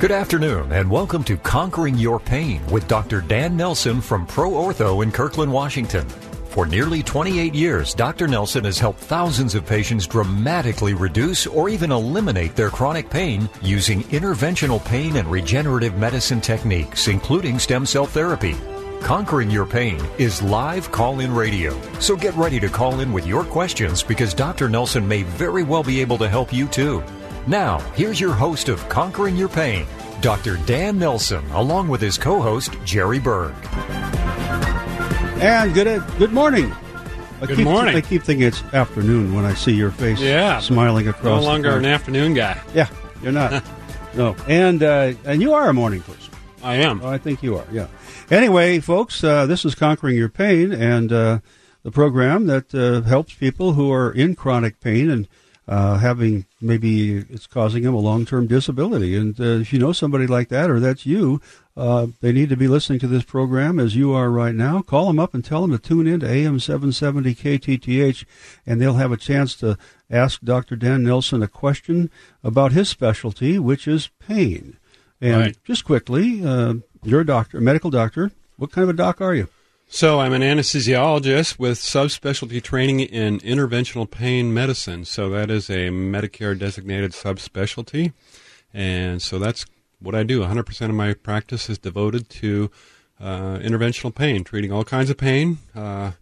Good afternoon, and welcome to Conquering Your Pain with Dr. Dan Nelson from Pro Ortho in Kirkland, Washington. For nearly 28 years, Dr. Nelson has helped thousands of patients dramatically reduce or even eliminate their chronic pain using interventional pain and regenerative medicine techniques, including stem cell therapy. Conquering Your Pain is live call in radio. So get ready to call in with your questions because Dr. Nelson may very well be able to help you too. Now, here's your host of Conquering Your Pain, Dr. Dan Nelson, along with his co host, Jerry Berg. And good good morning. I Good keep, morning. I keep thinking it's afternoon when I see your face Yeah, smiling across. the longer phone. an afternoon guy. Yeah, you're not. no, and uh, and you are a morning person. I am. Oh, I think you are. Yeah. Anyway, folks, uh, this is conquering your pain, and uh, the program that uh, helps people who are in chronic pain and uh, having maybe it's causing them a long-term disability. And uh, if you know somebody like that, or that's you, uh, they need to be listening to this program as you are right now. Call them up and tell them to tune in to AM 770 KTTH, and they'll have a chance to ask Dr. Dan Nelson a question about his specialty, which is pain. And Right. just quickly, uh, you're a doctor, a medical doctor. What kind of a doc are you? So I'm an anesthesiologist with subspecialty training in interventional pain medicine. So that is a Medicare designated subspecialty. And so that's what I do. 100% of my practice is devoted to uh, interventional pain, treating all kinds of pain. Uh,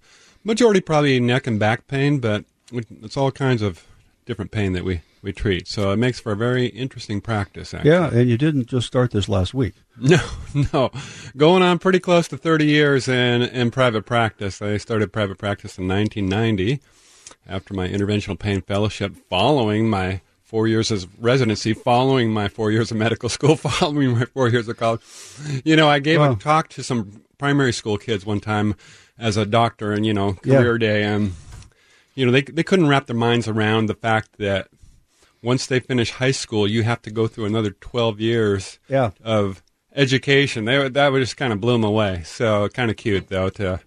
majority probably neck and back pain, but it's all kinds of different pain that we, we treat. So it makes for a very interesting practice, actually. Yeah, and you didn't just start this last week. No, no. Going on pretty close to 30 years in, in private practice. I started private practice in 1990 after my interventional pain fellowship, following my four years of residency, following my four years of medical school, following my four years of college. You know, I gave Wow. a talk to some primary school kids one time as a doctor and, you know, Yeah. career day. And, you know, they, they couldn't wrap their minds around the fact that once they finish high school, you have to go through another 12 years Yeah. of education. They, that would just kind of blew them away. So kind of cute though to,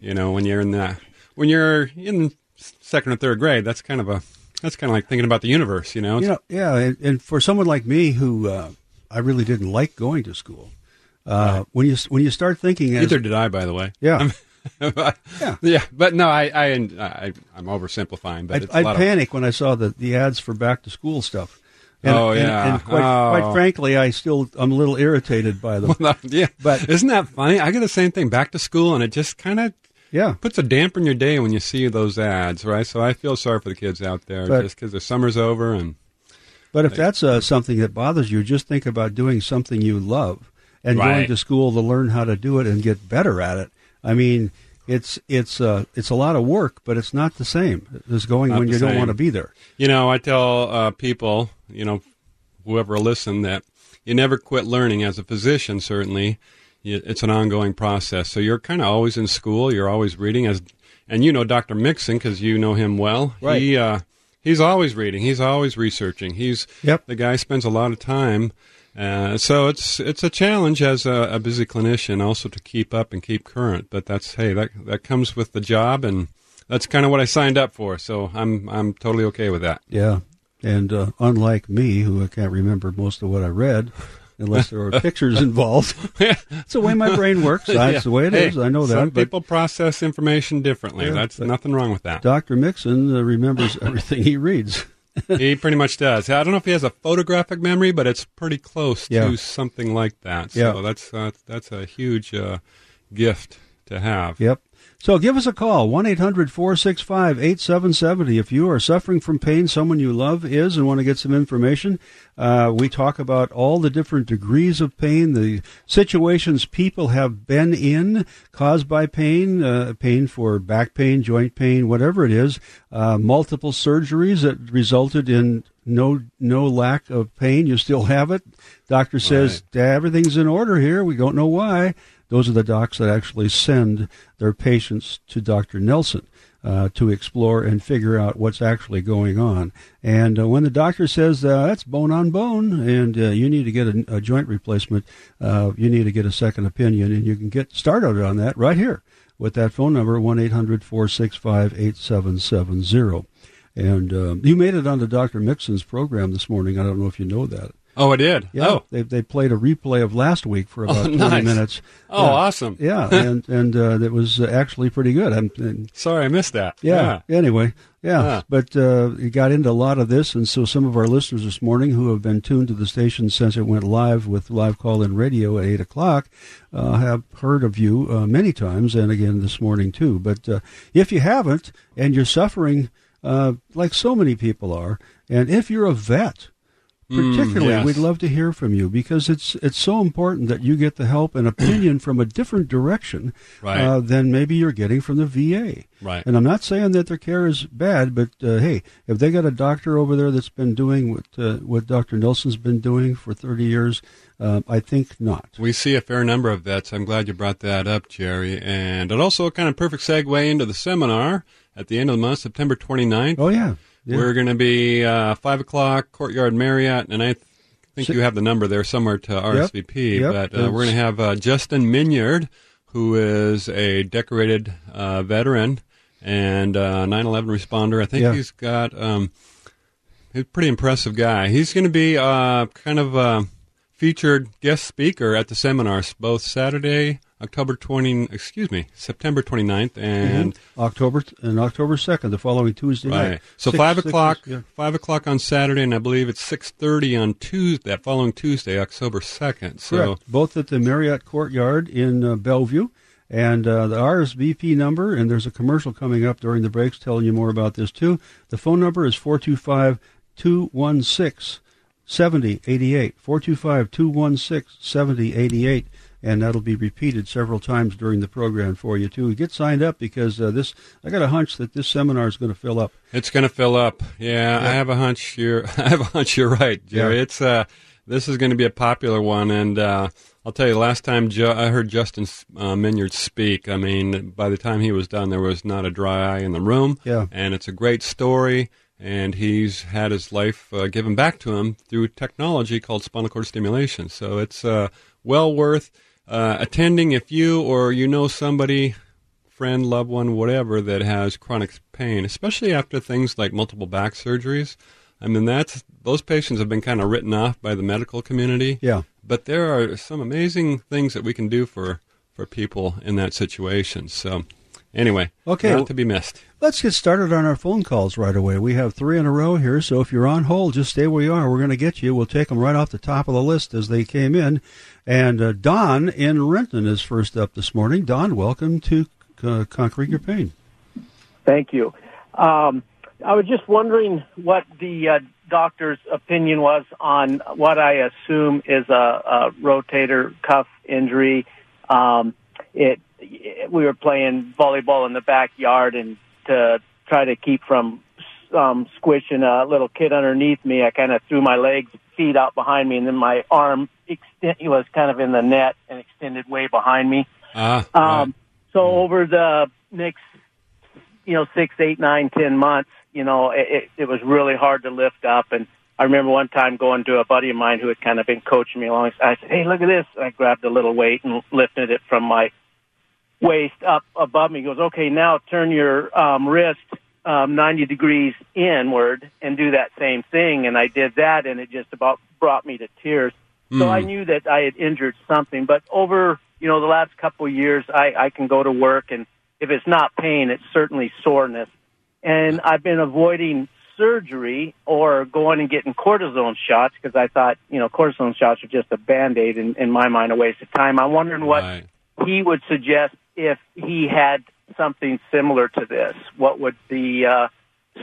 you know, when you're in that when you're in second or third grade, that's kind of a that's kind of like thinking about the universe. You know, You know, yeah, and, and for someone like me who uh, I really didn't like going to school, uh, when you when you start thinking as neither did I, by the way. yeah, yeah, yeah. But no, I I, I I'm oversimplifying, but I'd, it's a I'd lot panic when I saw the, the ads for back to school stuff. And, Oh, yeah. and, quite, Oh. quite frankly, I still I'm a little irritated by them. of yeah. But- isn't that funny? I get the same thing back to school, and it just kind of yeah, puts a damper in your day when you see those ads, right? So I feel sorry for the kids out there But- just because their summer's over and but if that's uh, something that bothers you, just think about doing something you love and going to school to learn how to do it and get better at it. I mean, it's it's uh, it's a lot of work, but it's not the same as going Not when you don't want to be there. You know, I tell uh, people, you know, whoever listen, that you never quit learning as a physician. Certainly, it's an ongoing process. So you're kind of always in school. You're always reading. As and you know Dr. Mixon because you know him well. Right. He uh, he's always reading. He's always researching. He's Yep. the guy spends a lot of time. Uh, so it's it's a challenge as a, a busy clinician also to keep up and keep current. But that's hey that that comes with the job and. That's kind of what I signed up for, so I'm I'm totally okay with that. Yeah, and uh, unlike me, who I can't remember most of what I read, unless there are pictures involved, it's the way my brain works. That's Yeah. the way it is. Hey, I know that. People process information differently. Yeah, That's nothing wrong with that. Dr. Mixon uh, remembers everything he reads. he pretty much does. I don't know if he has a photographic memory, but it's pretty close Yeah. to something like that. So Yeah. that's uh, that's a huge uh, gift to have. Yep. So give us a call, 1 800 465 8770. If you are suffering from pain, someone you love is, and want to get some information, uh, we talk about all the different degrees of pain, the situations people have been in caused by pain, uh, pain for back pain, joint pain, whatever it is, uh, multiple surgeries that resulted in no no lack of pain. You still have it. Doctor says everything's in order here. We don't know why. Those are the docs that actually send their patients to Dr. Nelson uh, to explore and figure out what's actually going on. And uh, when the doctor says uh, that's bone on bone and uh, you need to get a, a joint replacement, uh, you need to get a second opinion, and you can get started on that right here with that phone number, 1 800 465 8770. And um, you made it onto Dr. Mixon's program this morning. I don't know if you know that. Oh, I did. Yeah, oh, they they played a replay of last week for about Oh, 20 nice. minutes. oh, yeah. awesome. Yeah, and and uh, it was uh, actually pretty good. I'm, and Sorry, I missed that. yeah. Anyway, yeah. Yeah. But uh, you got into a lot of this, and so some of our listeners this morning who have been tuned to the station since it went live with live call-in radio at eight o'clock uh, have heard of you uh, many times, and again this morning too. But uh, if you haven't, and you're suffering uh, like so many people are, and if you're a vet. Particularly, yes. we'd love to hear from you because it's it's so important that you get the help and opinion from a different direction Right. uh, than maybe you're getting from the VA. Right. And I'm not saying that their care is bad, but uh, hey, if they got a doctor over there that's been doing what uh, what Dr. Nelson's been doing for 30 years, uh, I think not. We see a fair number of vets. I'm glad you brought that up, Jerry. And it also kind of perfect segue into the seminar at the end of the month, September 29th. Oh yeah, yeah. We're going to be uh, 5 o'clock, Courtyard Marriott, and I th- think you have the number there somewhere to RSVP. Yep, But uh, we're going to have uh, Justin Minyard, who is a decorated uh, veteran and uh, 9/11 responder. I think Yeah. he's got um, he's a pretty impressive guy. He's going to be uh, kind of a featured guest speaker at the seminars both Saturday, October 20, excuse me, September 29th, and October and October 2nd, the following Tuesday Right. night. So Six- five six- o'clock, yeah. five o'clock on Saturday, and I believe it's six thirty on Tuesday. That following Tuesday, October second. So Correct. Both at the Marriott Courtyard in uh, Bellevue. And uh, the RSVP number, and there's a commercial coming up during the breaks telling you more about this too. The phone number is 425 216 7088. 425 216 7088. And that'll be repeated several times during the program for you too. Get signed up because uh, this, I got a hunch that this seminar is going to fill up. it's going to fill up. Yeah, I have a hunch. You're, I have a hunch. You're right, Jerry. Yeah. It's uh, this is going to be a popular one, and uh, I'll tell you, last time jo- I heard Justin uh, Minyard speak, I mean, by the time he was done, there was not a dry eye in the room. Yeah. and it's a great story. And he's had his life uh, given back to him through technology called spinal cord stimulation. So it's uh, well worth uh, attending if you or you know somebody, friend, loved one, whatever, that has chronic pain, especially after things like multiple back surgeries. I mean, that's those patients have been kind of written off by the medical community. Yeah. But there are some amazing things that we can do for for people in that situation. So, anyway, Okay. not to be missed. Let's get started on our phone calls right away. We have three in a row here, so if you're on hold, just stay where you are. We're going to get you. We'll take them right off the top of the list as they came in. And uh, Don in Renton is first up this morning. Don, welcome to uh, Conquering Your Pain. Thank you. Um, I was just wondering what the uh, doctor's opinion was on what I assume is a, a rotator cuff injury. Um, it, it we were playing volleyball in the backyard, and to try to keep from um, squishing a little kid underneath me, I kind of threw my legs, feet out behind me, and then my arm extend, was kind of in the net and extended way behind me. Ah, Um, so over the next, you know, six, eight, nine, ten months, you know, it, it, it was really hard to lift up. And I remember one time going to a buddy of mine who had kind of been coaching me along. I said, "Hey, look at this!" I grabbed a little weight and lifted it from my waist up above me. He goes, "Okay, now turn your um, wrist um, 90 degrees inward and do that same thing." And I did that, and it just about brought me to tears. So I knew that I had injured something, but over you know the last couple of years, I, I can go to work, and if it's not pain, it's certainly soreness. And I've been avoiding surgery or going and getting cortisone shots because I thought you know cortisone shots are just a band aid, in, in my mind, a waste of time. I'm wondering what right. he would suggest if he had something similar to this. What would the uh,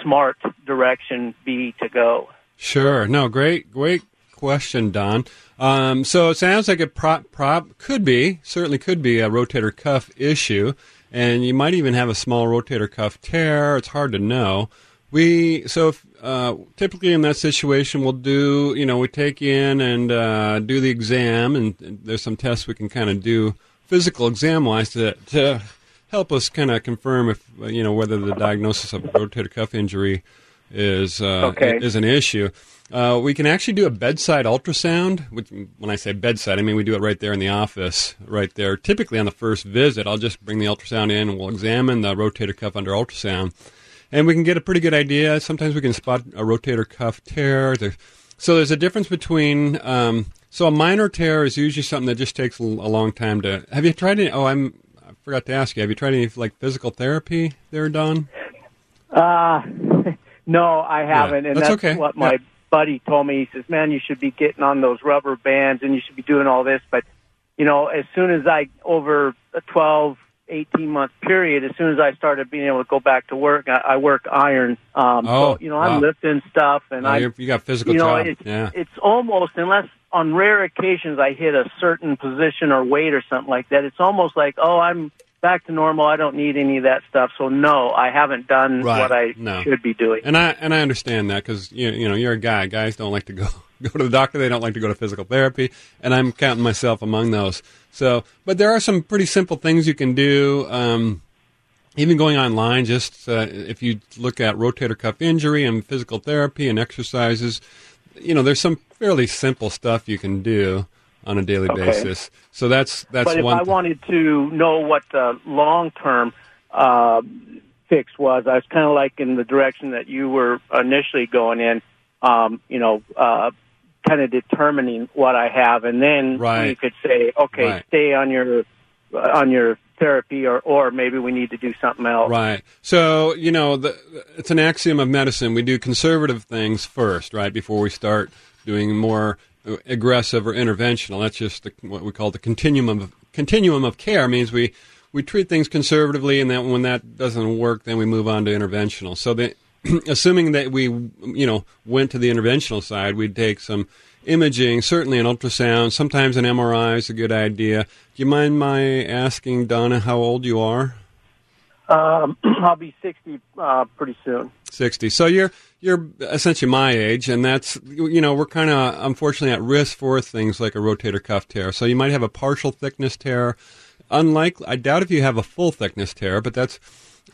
smart direction be to go? Sure. No, great, great question, Don. Um, so it sounds like it prop, prop could be, certainly could be a rotator cuff issue, and you might even have a small rotator cuff tear. It's hard to know. We so if, uh, typically in that situation, we'll do you know we take in and uh, do the exam, and there's some tests we can kind of do physical exam wise to to help us kind of confirm if you know whether the diagnosis of a rotator cuff injury is uh, Okay. is an issue. Uh, we can actually do a bedside ultrasound. Which, when I say bedside, I mean we do it right there in the office, right there. Typically on the first visit, I'll just bring the ultrasound in and we'll examine the rotator cuff under ultrasound, and we can get a pretty good idea. Sometimes we can spot a rotator cuff tear. So there's a difference between. Um, so a minor tear is usually something that just takes a long time to. Have you tried any? Oh, I'm. I forgot to ask you. Have you tried any like physical therapy there, Don? Uh, no, I haven't, Yeah, and that's that's okay. what my Yeah. buddy told me. He says, "Man, you should be getting on those rubber bands, and you should be doing all this." But you know, as soon as I over a 12, 18 month period, as soon as I started being able to go back to work, I, I work iron. Um, Oh, so you know, I'm wow. lifting stuff, and Oh, I, you're- got physical you know, job. it's yeah. it's almost unless on rare occasions I hit a certain position or weight or something like that. It's almost like, oh, I'm back to normal. I don't need any of that stuff. So no, I haven't done Right. what I No. should be doing. And I and I understand that because you you know you're a guy. Guys don't like to go go to the doctor. They don't like to go to physical therapy, and I'm counting myself among those. So, but there are some pretty simple things you can do. Um, even going online, just uh, if you look at rotator cuff injury and physical therapy and exercises, you know, there's some fairly simple stuff you can do on a daily Okay. basis. So that's that's but if one. I wanted to know what the long term uh, fix was, I was kind of like in the direction that you were initially going in. Um, you know, uh, kind of determining what I have, and then Right. you could say, okay, Right. stay on your on your therapy, or or maybe we need to do something else. Right. So, you know, the, it's an axiom of medicine. We do conservative things first, right, before we start doing more aggressive or interventional. That's just the, what we call the continuum of continuum of care. Means we we treat things conservatively, and then when that doesn't work, then we move on to interventional. So, the, assuming that we, you know, went to the interventional side, we'd take some imaging, certainly an ultrasound. Sometimes an MRI is a good idea. Do you mind my asking Donna how old you are? Um, I'll be sixty uh, pretty soon. 60. So you're you're essentially my age, and that's you know we're kind of unfortunately at risk for things like a rotator cuff tear. So you might have a partial thickness tear. Unlike, I doubt if you have a full thickness tear, but that's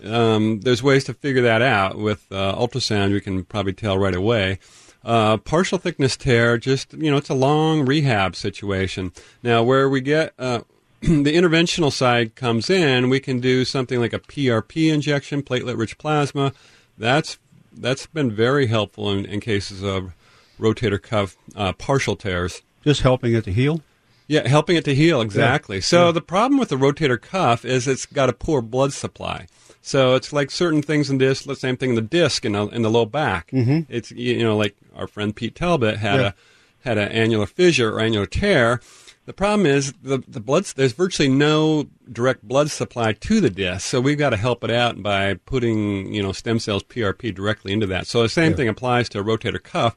um, there's ways to figure that out with uh, ultrasound. We can probably tell right away. Uh, partial thickness tear, just you know, it's a long rehab situation. Now, where we get uh, the interventional side comes in, we can do something like a PRP injection, platelet-rich plasma. That's that's been very helpful in, in cases of rotator cuff uh, partial tears. Just helping it to heal. Yeah, helping it to heal exactly. So the problem with the rotator cuff is it's got a poor blood supply. So it's like certain things in this, the same thing in the disc in the, in the low back. Mm-hmm. It's you know like our friend Pete Talbot had Yeah. a had an annular fissure or annular tear. The problem is the the blood there's virtually no direct blood supply to the disc, so we've got to help it out by putting you know stem cells PRP directly into that. So the same thing applies to a rotator cuff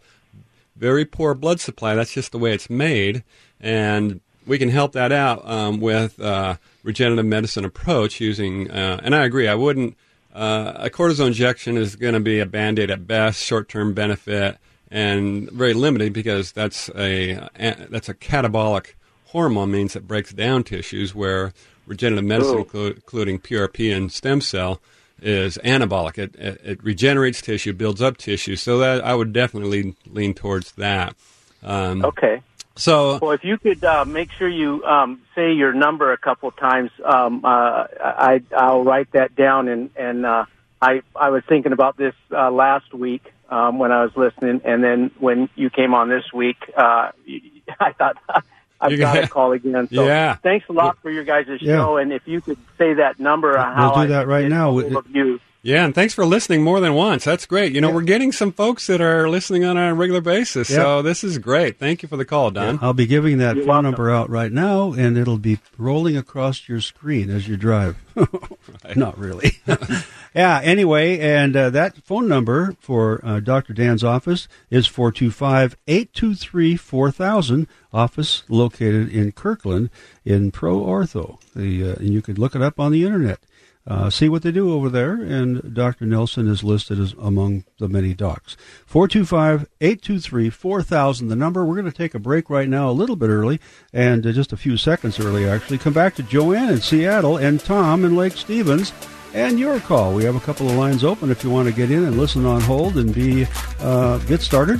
very poor blood supply. That's just the way it's made, and we can help that out um, with uh, regenerative medicine approach using. Uh, and I agree. I wouldn't. Uh, a cortisone injection is going to be a band aid at best, short term benefit, and very limited because that's a, a that's a catabolic hormone means it breaks down tissues where regenerative medicine, Oh. including PRP and stem cell, is anabolic. It, it, it regenerates tissue, builds up tissue. So that I would definitely lean, lean towards that. Um, Okay. So Well, if you could uh, make sure you um, say your number a couple of times, um, uh, I, I'll write that down. And, and uh, I, I was thinking about this uh, last week um, when I was listening, and then when you came on this week, uh, I thought I've got to call again. So Yeah. thanks a lot for your guys' show. Yeah. And if you could say that number, uh, how do I that can right now. hold of you. Yeah, and thanks for listening more than once. That's great. You know, we're getting some folks that are listening on a regular basis. So this is great. Thank you for the call, Don. I'll be giving that You're phone welcome. number out right now, and it'll be rolling across your screen as you drive. Not really. yeah, anyway, and uh, that phone number for uh, Dr. Dan's office is 425 823 4000, office located in Kirkland in Pro Ortho. The, uh, and you can look it up on the internet. Uh, see what they do over there, and Dr. Nelson is listed as among the many docs. 425 823 4000, the number. We're going to take a break right now, a little bit early, and uh, just a few seconds early, actually. Come back to Joanne in Seattle and Tom in Lake Stevens. And your call. We have a couple of lines open if you want to get in and listen on hold and be uh, get started.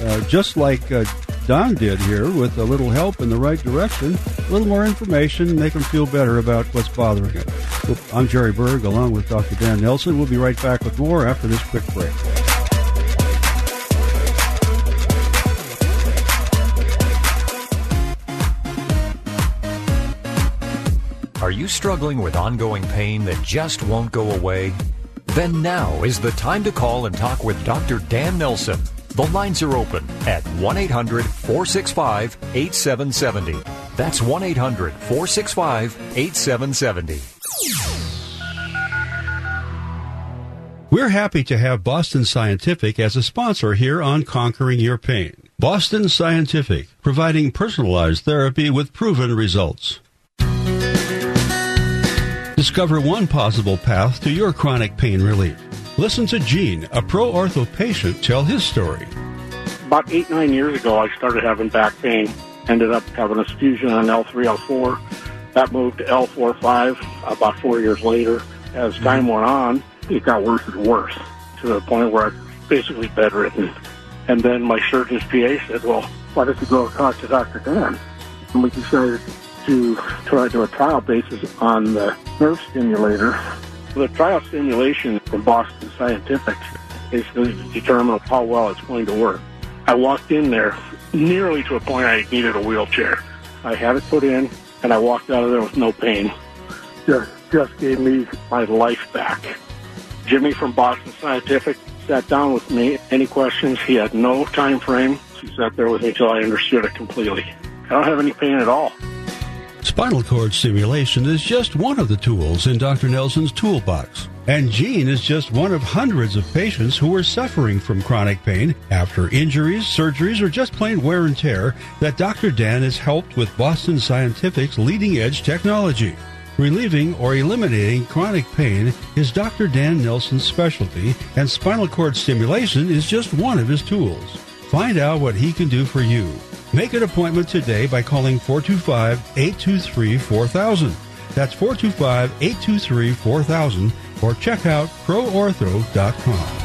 Uh, just like uh, Don did here with a little help in the right direction, a little more information, make them feel better about what's bothering them. I'm Jerry Berg along with Dr. Dan Nelson. We'll be right back with more after this quick break. Are you struggling with ongoing pain that just won't go away? Then now is the time to call and talk with Dr. Dan Nelson. The lines are open at 1 800 465 8770. That's 1 800 465 8770. We're happy to have Boston Scientific as a sponsor here on Conquering Your Pain. Boston Scientific, providing personalized therapy with proven results. Discover one possible path to your chronic pain relief. Listen to Gene, a pro ortho patient, tell his story. About eight, nine years ago, I started having back pain. Ended up having a fusion on L3, L4. That moved to L4, 5 about four years later. As mm-hmm. time went on, it got worse and worse to the point where I was basically bedridden. And then my surgeon's PA said, well, why don't you go talk to Dr. Dan? And we decided to try to do a trial basis on the nerve stimulator. The trial stimulation from Boston Scientific basically to determine how well it's going to work. I walked in there nearly to a point I needed a wheelchair. I had it put in, and I walked out of there with no pain. Just, just gave me my life back. Jimmy from Boston Scientific sat down with me. Any questions? He had no time frame. He sat there with me until I understood it completely. I don't have any pain at all. Spinal cord stimulation is just one of the tools in Dr. Nelson's toolbox. And Gene is just one of hundreds of patients who are suffering from chronic pain after injuries, surgeries, or just plain wear and tear that Dr. Dan has helped with Boston Scientific's leading edge technology. Relieving or eliminating chronic pain is Dr. Dan Nelson's specialty, and spinal cord stimulation is just one of his tools. Find out what he can do for you. Make an appointment today by calling 425 823 4000. That's 425 823 4000 or check out proortho.com.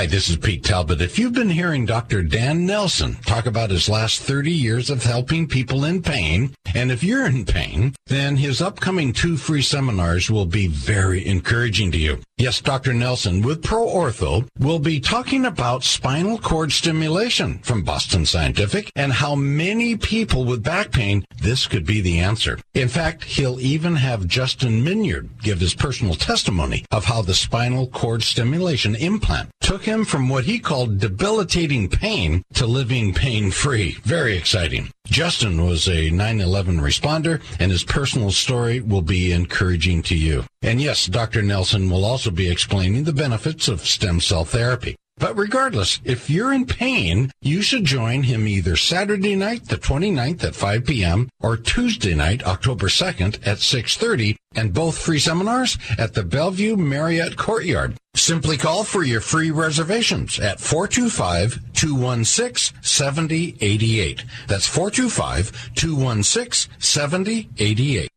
Hi, this is Pete Talbot. If you've been hearing Dr. Dan Nelson talk about his last 30 years of helping people in pain, and if you're in pain, then his upcoming two free seminars will be very encouraging to you. Yes, Dr. Nelson with Pro Ortho will be talking about spinal cord stimulation from Boston Scientific and how many people with back pain this could be the answer. In fact, he'll even have Justin Minyard give his personal testimony of how the spinal cord stimulation implant took him from what he called debilitating pain to living pain free. Very exciting. Justin was a 9-11 responder and his personal story will be encouraging to you. And yes, Dr. Nelson will also be explaining the benefits of stem cell therapy. But regardless, if you're in pain, you should join him either Saturday night, the 29th at 5 p.m. or Tuesday night, October 2nd at 6.30 and both free seminars at the Bellevue Marriott Courtyard. Simply call for your free reservations at 425-216-7088. That's 425-216-7088.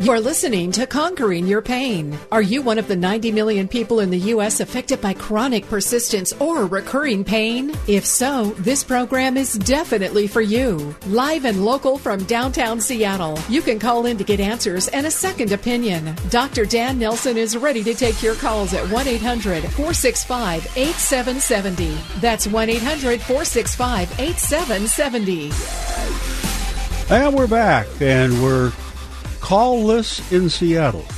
You're listening to Conquering Your Pain. Are you one of the 90 million people in the U.S. affected by chronic persistence or recurring pain? If so, this program is definitely for you. Live and local from downtown Seattle, you can call in to get answers and a second opinion. Dr. Dan Nelson is ready to take your calls at 1 800 465 8770. That's 1 800 465 8770. And we're back, and we're call-less in Seattle.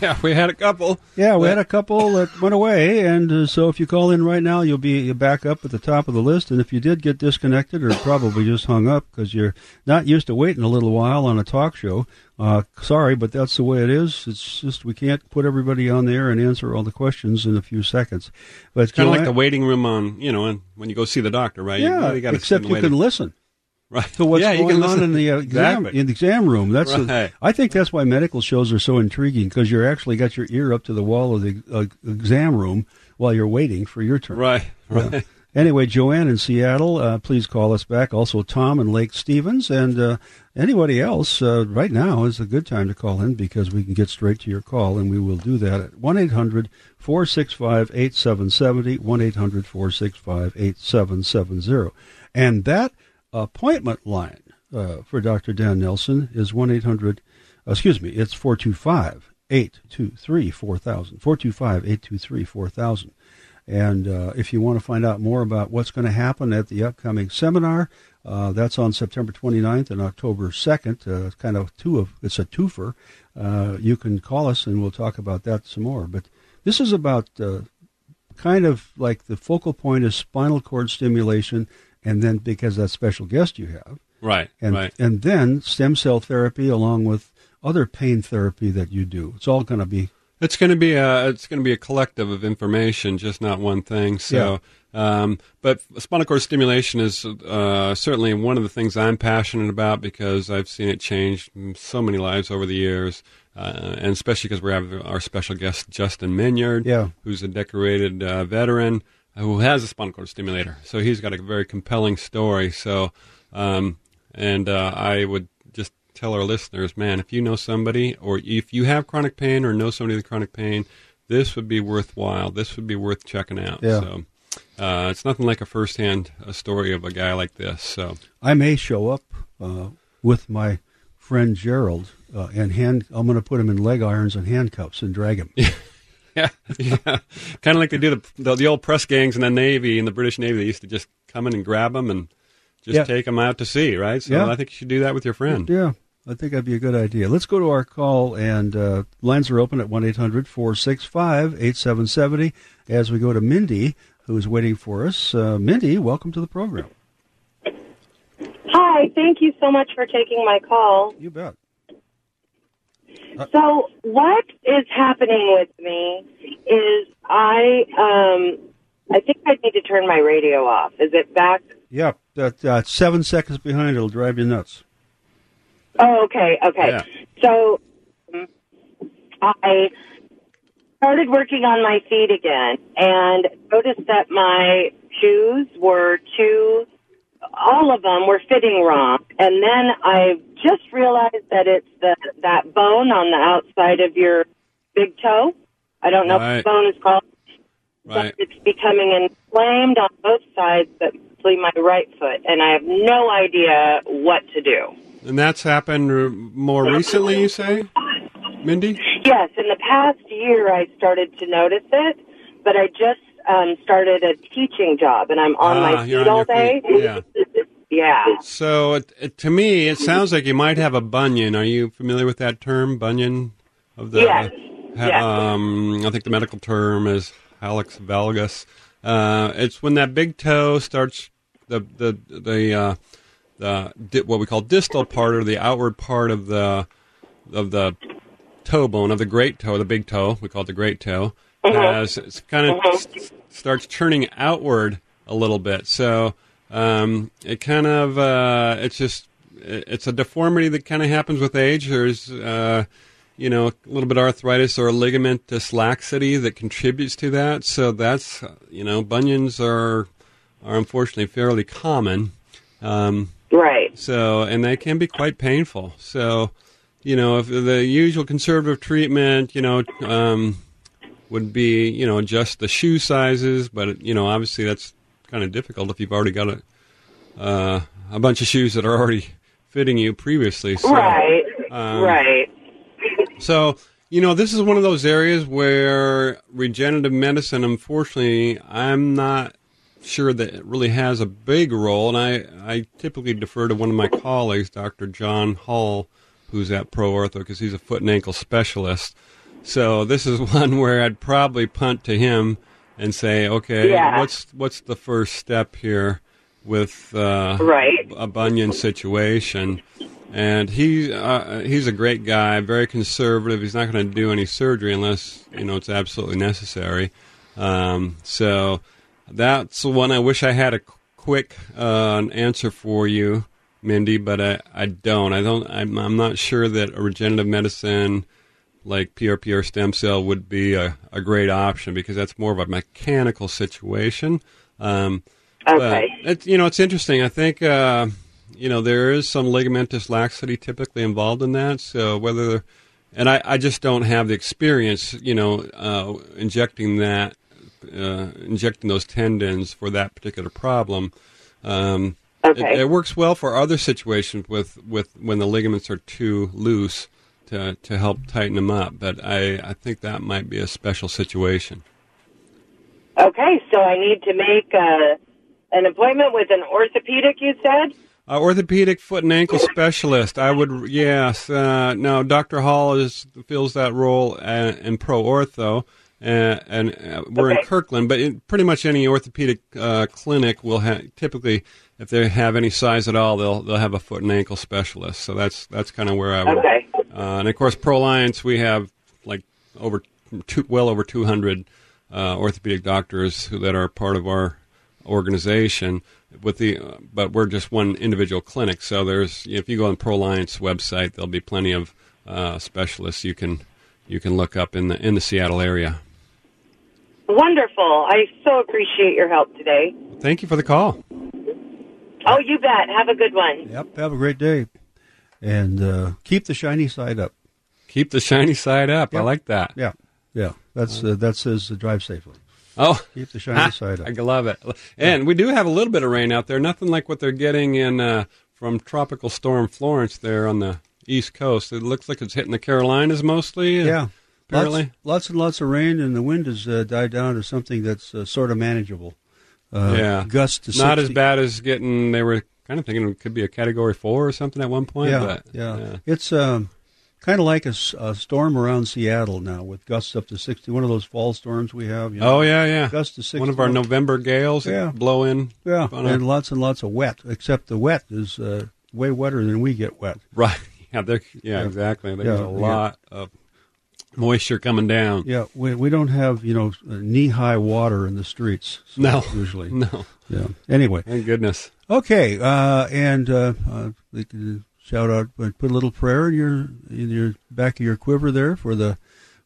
Yeah, we had a couple. Yeah, we had a couple that went away, and uh, so if you call in right now, you'll be back up at the top of the list. And if you did get disconnected or probably just hung up because you're not used to waiting a little while on a talk show, uh, sorry, but that's the way it is. It's just we can't put everybody on there and answer all the questions in a few seconds. But It's kind of like the waiting room on, you know, when you go see the doctor, right? yeah, you really except you can listen. Right. to what's yeah, going on in the uh, exam Exactly. in the exam room. That's Right. I think that's why medical shows are so intriguing because you're actually got your ear up to the wall of the uh, exam room while you're waiting for your turn. Right, Yeah. right. Anyway, Joanne in Seattle, uh, please call us back. Also, Tom in Lake Stevens, and uh, anybody else. Uh, right now is a good time to call in because we can get straight to your call, and we will do that at one eight hundred four six five eight seven seventy one eight hundred four six five eight seven seven zero, and that appointment line uh, for Dr. Dan Nelson is 1 800, excuse me, it's 425 823 4000. 425 823 4000. And uh, if you want to find out more about what's going to happen at the upcoming seminar, Uh, that's on September 29th and October 2nd. Uh, kind of two of it's a twofer. Uh, you can call us and we'll talk about that some more. But this is about uh, kind of like the focal point is spinal cord stimulation, and then because that special guest you have, Right. and right. and then stem cell therapy along with other pain therapy that you do. It's all going to be It's going to be a it's going to be a collective of information, just not one thing. So, um, but spinal cord stimulation is uh, certainly one of the things I'm passionate about because I've seen it change so many lives over the years, uh, and especially because we have our special guest Justin Minyard, Yeah. who's a decorated uh, veteran who has a spinal cord stimulator. So he's got a very compelling story. So, um, and uh, I would just tell our listeners, man, if you know somebody or if you have chronic pain or know somebody with chronic pain, this would be worthwhile. This would be worth checking out. Yeah. So, uh, it's nothing like a firsthand uh, story of a guy like this. So, I may show up uh, with my friend Gerald uh, and hand. I'm going to put him in leg irons and handcuffs and drag him. yeah, yeah, kind of like they do the, the the old press gangs in the Navy in the British Navy. They used to just come in and grab them and just Yeah. take them out to sea, right? So Yeah. I think you should do that with your friend. Yeah, I think that'd be a good idea. Let's go to our call, and uh, lines are open at 1 800 465 8770 as we go to Mindy, who is waiting for us. Uh, Mindy, welcome to the program. Hi, thank you so much for taking my call. You bet. So, what is happening with me is I um I think I need to turn my radio off. Is it back? Yeah, that uh, seven seconds behind, it'll drive you nuts. Oh, okay, okay. Yeah. So, um, I started working on my feet again and noticed that my shoes were too all of them were fitting wrong. And then I just realized that it's the that bone on the outside of your big toe. I don't know Right. what the bone is called. Right. But it's becoming inflamed on both sides, but mostly my right foot, and I have no idea what to do. And that's happened more recently, you say, Mindy? Yes, in the past year, I started to notice it, but I just um, started a teaching job, and I'm on Ah, my feet all day. feet. Yeah. yeah. So it, it, to me, it sounds like you might have a bunion. Are you familiar with that term, bunion? Of the, Yes. ha- Yes. Um, I think the medical term is hallux valgus. Uh, it's when that big toe starts the the the uh, the di- what we call distal part or the outward part of the of the toe bone of the great toe, the big toe. We call it the great toe. As it's kind of s- starts turning outward a little bit. So um, it kind of uh, it's just it's a deformity that kind of happens with age. There's uh, you know a little bit of arthritis or ligamentous laxity that contributes to that. So that's uh, you know bunions are are unfortunately fairly common. Um, Right. so, and they can be quite painful. So, you know, if the usual conservative treatment, you know, um, would be, you know, adjust the shoe sizes, but you know, obviously that's kind of difficult if you've already got a uh, a bunch of shoes that are already fitting you previously. So, right. um, right. so, you know, this is one of those areas where regenerative medicine, unfortunately, I'm not sure that it really has a big role. And I, I typically defer to one of my colleagues, Dr. John Hall, who's at Pro Ortho, because he's a foot and ankle specialist. So this is one where I'd probably punt to him and say, okay, Yeah. what's what's the first step here with uh, Right. a bunion situation? And he uh, he's a great guy, very conservative. He's not going to do any surgery unless you know it's absolutely necessary. Um, so that's the one I wish I had a quick uh, answer for you, Mindy, but I, I don't. I don't. I'm, I'm not sure that a regenerative medicine like PRP or stem cell would be a, a great option because that's more of a mechanical situation. Um, Okay. it's you know it's interesting. I think uh, you know there is some ligamentous laxity typically involved in that. So whether and I, I just don't have the experience, you know, uh, injecting that, uh, injecting those tendons for that particular problem. Um, Okay. it, it works well for other situations with, with when the ligaments are too loose to to help tighten them up. But I, I think that might be a special situation. Okay, so I need to make uh, an appointment with an orthopedic, you said? Uh, orthopedic foot and ankle specialist. I would yes. Uh, no, Dr. Hall is fills that role uh, in Pro Ortho, uh, and uh, we're in Kirkland. But in pretty much any orthopedic uh, clinic will have typically, if they have any size at all, they'll they'll have a foot and ankle specialist. So that's that's kind of where I would. Okay. Uh, and of course, Proliance, we have like over two, well over 200 uh, orthopedic doctors who, that are part of our organization. With the, uh, but we're just one individual clinic. So there's, if you go on Proliance website, there'll be plenty of uh, specialists you can you can look up in the in the Seattle area. Wonderful. I so appreciate your help today. Thank you for the call. Oh, you bet. Have a good one. Yep. Have a great day, and uh, keep the shiny side up. Keep the shiny side up. I like that. Yeah, yeah. That's uh, that says uh, drive safely. Oh, Keep the shiny side up. I love it. And we do have a little bit of rain out there. Nothing like what they're getting in uh, from Tropical Storm Florence there on the East Coast. It looks like it's hitting the Carolinas mostly. uh, Yeah. Apparently. Lots, lots and lots of rain, and the wind has uh, died down to something that's uh, sort of manageable. Uh, yeah. Gusts to Not 60. as bad as getting, they were kind of thinking it could be a Category 4 or something at one point. Yeah, but, yeah. It's um, kind of like a storm around Seattle now with gusts up to 60. One of those fall storms we have. You know, Oh, yeah, yeah. Gusts to 60. One of our November gales Yeah. blow in. Yeah, a- and lots and lots of wet, except the wet is uh, way wetter than we get wet. Right. Yeah, yeah, Yeah. exactly. There's Yeah, a yeah. lot of moisture coming down. Yeah, we, we don't have, you know, knee high water in the streets. so No. Usually. No. Yeah. Anyway. Thank goodness. Okay, uh, and uh, uh, we can shout out, uh, put a little prayer in your in your back of your quiver there for the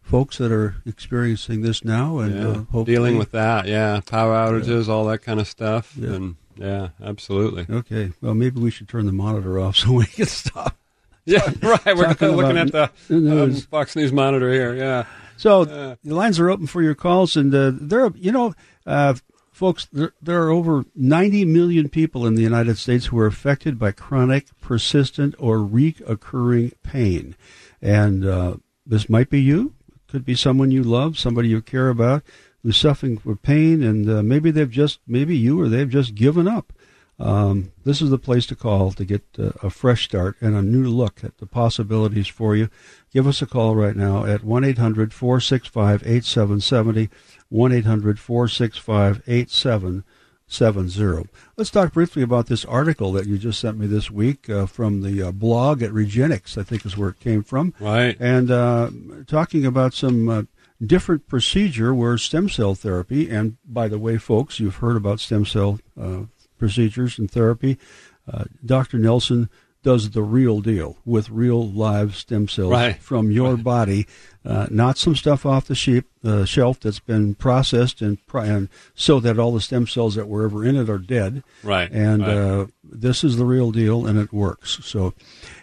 folks that are experiencing this now, and yeah. uh, dealing with that. Yeah, power outages, all that kind of stuff. Yeah. And yeah, absolutely. Okay, well, maybe we should turn the monitor off so we can stop. Yeah, right. We're looking at the um. Fox News monitor here. Yeah. So Yeah. the lines are open for your calls, and uh, there, are, you know, uh, folks, there, there are over 90 million people in the United States who are affected by chronic, persistent, or reoccurring pain, and uh, this might be you. It could be someone you love, somebody you care about, who's suffering from pain, and uh, maybe they've just, maybe you or they've just given up. Um, this is the place to call to get uh, a fresh start and a new look at the possibilities for you. Give us a call right now at 1 800 465 8770. 1 800 465 8770. Let's talk briefly about this article that you just sent me this week uh, from the uh, blog at Regenexx, I think is where it came from. Right. And uh, talking about some uh, different procedure where stem cell therapy, and by the way, folks, you've heard about stem cell uh, procedures and therapy. Uh, Dr. Nelson does the real deal with real live stem cells Right. from your body, uh, not some stuff off the sheep, uh, shelf that's been processed and, pri- and so that all the stem cells that were ever in it are dead. Right. And right. uh, this is the real deal, and it works. So,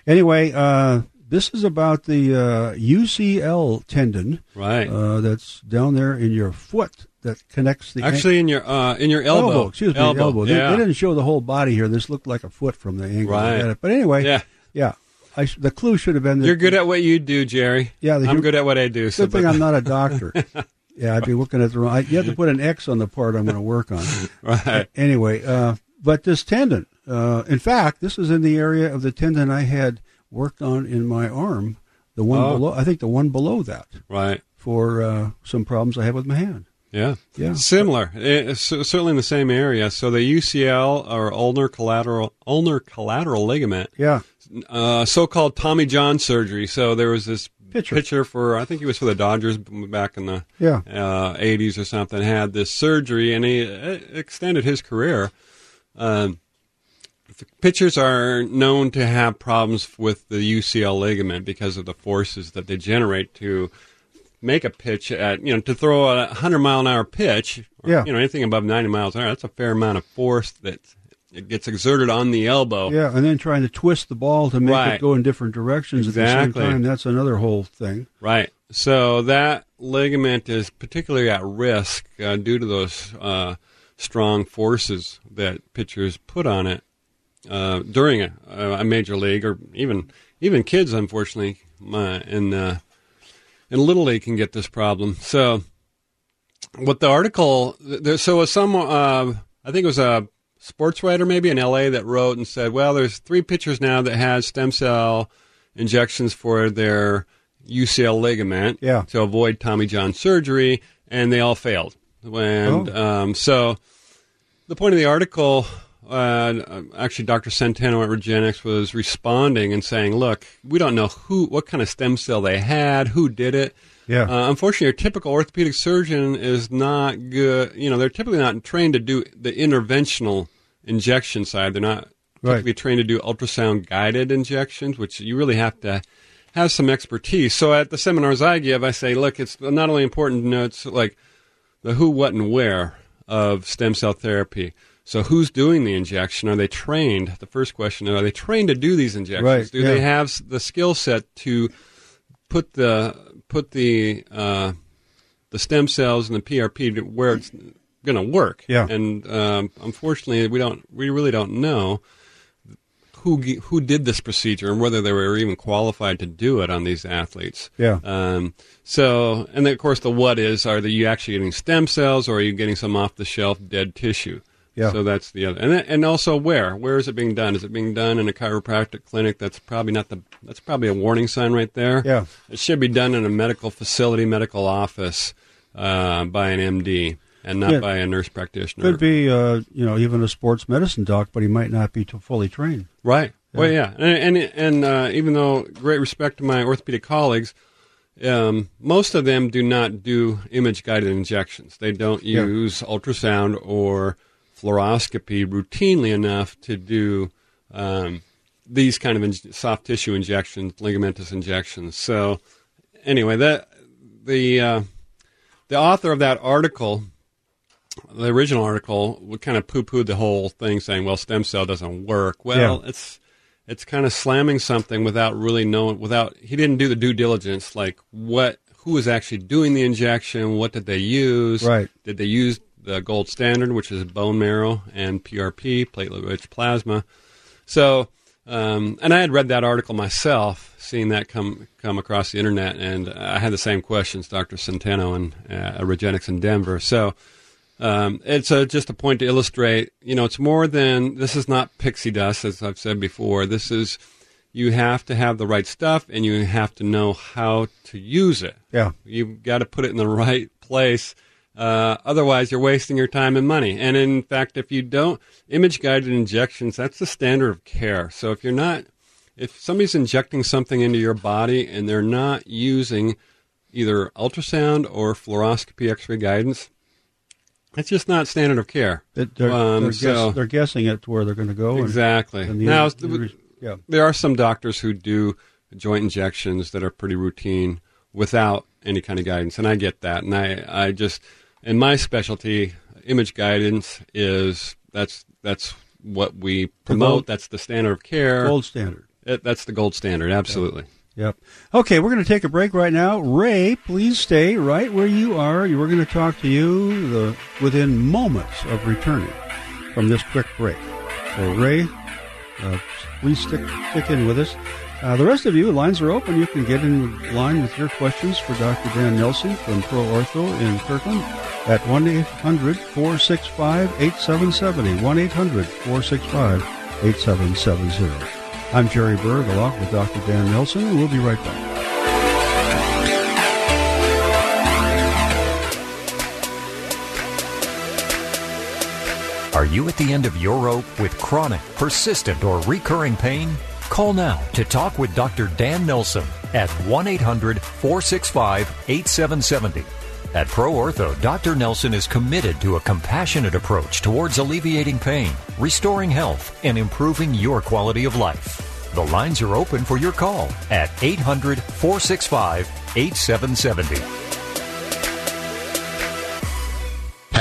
anyway, uh, this is about the uh, UCL tendon right. uh, that's down there in your foot that connects the Actually, in your uh, in your elbow. Excuse me, elbow. They, Yeah. they didn't show the whole body here. This looked like a foot from the angle. I Right. had it. But anyway, yeah. yeah. I the clue should have been that You're good at what you do, Jerry. Yeah, the I'm good at what I do. So, Good thing but- I'm not a doctor. yeah, I'd be looking at the wrong. I, you have to put an X on the part I'm going to work on. right. Anyway, uh, but this tendon, uh, in fact, this is in the area of the tendon I had worked on in my arm. The one Oh. below, I think the one below that Right. for uh, some problems I had with my hand. Yeah. Yeah. Similar. It's certainly in the same area. So the UCL or ulnar collateral ulnar collateral ligament, Yeah, uh, so-called Tommy John surgery. So there was this Pitcher. pitcher for I think he was for the Dodgers back in the yeah, uh, 80s or something, had this surgery, and he uh, extended his career. Um, pitchers are known to have problems with the UCL ligament because of the forces that they generate to make a pitch at, you know, to throw a 100 mile an hour pitch, or, Yeah. you know, anything above 90 miles an hour, that's a fair amount of force that it gets exerted on the elbow. yeah, and then trying to twist the ball to make Right. it go in different directions at the Exactly. same time. That's another whole thing. Right. So that ligament is particularly at risk uh, due to those uh, strong forces that pitchers put on it uh, during a, a major league, or even even kids, unfortunately, uh, in uh, in little league can get this problem. So what the article there, so some uh, I think it was a sports writer maybe in LA that wrote and said, well, there's three pitchers now that had stem cell injections for their UCL ligament Yeah. to avoid Tommy John surgery, and they all failed. And Oh. um, so the point of the article, uh, actually, Dr. Centeno at Regenexx was responding and saying, "Look, we don't know who, what kind of stem cell they had, who did it. Yeah. Uh, unfortunately, your typical orthopedic surgeon is not good. You know, they're typically not trained to do the interventional injection side. They're not Right. typically trained to do ultrasound guided injections, which you really have to have some expertise. So at the seminars I give, I say, look, it's not only important to know it's like the who, what, and where of stem cell therapy. So who's doing the injection? Are they trained? The first question: Are they trained to do these injections? Right, Do yeah. they have the skill set to put the put the uh, the stem cells and the PRP to where it's going to work? Yeah. And um, unfortunately, we don't. We really don't know who who did this procedure and whether they were even qualified to do it on these athletes. Yeah. Um, so, and then of course the what is: Are you actually getting stem cells, or are you getting some off the shelf dead tissue? Yeah. So that's the other, and then, and also where where is it being done? Is it being done in a chiropractic clinic? That's probably not the that's probably a warning sign right there. Yeah. It should be done in a medical facility, medical office uh, by an MD, and not Yeah. by a nurse practitioner. It could be, uh, you know, even a sports medicine doc, but he might not be too fully trained. Right. Well, yeah, and and, and uh, even though great respect to my orthopedic colleagues, um, most of them do not do image guided injections. They don't Yeah. use ultrasound or fluoroscopy routinely enough to do um, these kind of in- soft tissue injections, ligamentous injections. So anyway, that the uh, the author of that article the original article would kind of poo-pooed the whole thing, saying, "Well, stem cell doesn't work." Well, Yeah. it's it's kind of slamming something without really knowing. Without he didn't do the due diligence, like what who was actually doing the injection, what did they use, Right. Did they use the gold standard, which is bone marrow and PRP, platelet-rich plasma? So, um, and I had read that article myself, seeing that come come across the internet, and I had the same questions, Dr. Centeno and uh, Regenexx in Denver. So, um, it's a, just a point to illustrate. You know, it's more than this is not pixie dust, as I've said before. This is you have to have the right stuff, and you have to know how to use it. Yeah. You've got to put it in the right place. Uh, otherwise, you're wasting your time and money. And in fact, if you don't, image guided injections, that's the standard of care. So if you're not, if somebody's injecting something into your body and they're not using either ultrasound or fluoroscopy x ray guidance, it's just not standard of care. It, they're, Um, they're, guess, they're guessing at where they're going to go. and- Exactly. and the- now, the- yeah. there are some doctors who do joint injections that are pretty routine without any kind of guidance, and I get that. And I, I just, in my specialty, image guidance is that's that's what we promote. that's the standard of care. Gold standard. It- that's the gold standard. Absolutely. Yep. Okay, we're going to take a break right now. Ray, please stay right where you are. We're going to talk to you the, within moments of returning from this quick break. So, Ray, uh, please stick, stick in with us. Uh, the rest of you, lines are open. You can get in line with your questions for Dr. Dan Nelson from Pro Ortho in Kirkland at 1 800 465 8770. 1 800 465 8770. I'm Jerry Berg along with Dr. Dan Nelson, and we'll be right back. Are you at the end of your rope with chronic, persistent, or recurring pain? Call now to talk with Dr. Dan Nelson at 1 800 465 8770. At Pro Ortho, Dr. Nelson is committed to a compassionate approach towards alleviating pain, restoring health, and improving your quality of life. The lines are open for your call at 800 465 8770.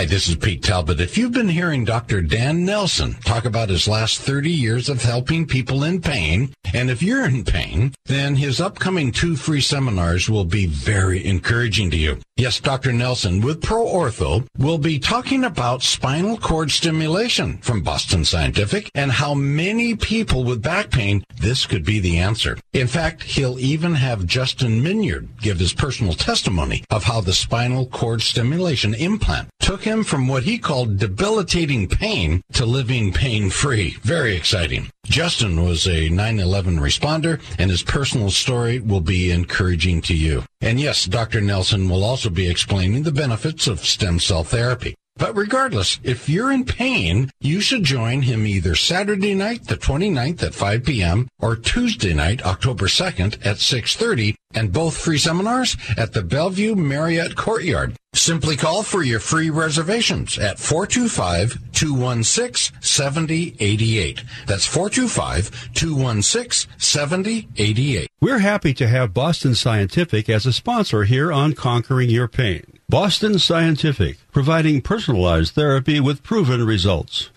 Hi, this is Pete Talbot. If you've been hearing Dr. Dan Nelson talk about his last 30 years of helping people in pain, and if you're in pain, then his upcoming two free seminars will be very encouraging to you. Yes, Dr. Nelson with Pro Ortho will be talking about spinal cord stimulation from Boston Scientific and how many people with back pain, this could be the answer. In fact, he'll even have Justin Minyard give his personal testimony of how the spinal cord stimulation implant took him from what he called debilitating pain to living pain free. Very exciting. Justin was a 9-11 responder and his personal story will be encouraging to you. And yes, Dr. Nelson will also be explaining the benefits of stem cell therapy. But regardless, if you're in pain, you should join him either Saturday night, the 29th at 5 p.m. or Tuesday night, October 2nd at 6.30 and both free seminars at the Bellevue Marriott Courtyard. Simply call for your free reservations at 425-216-7088. That's 425-216-7088. We're happy to have Boston Scientific as a sponsor here on Conquering Your Pain. Boston Scientific, providing personalized therapy with proven results.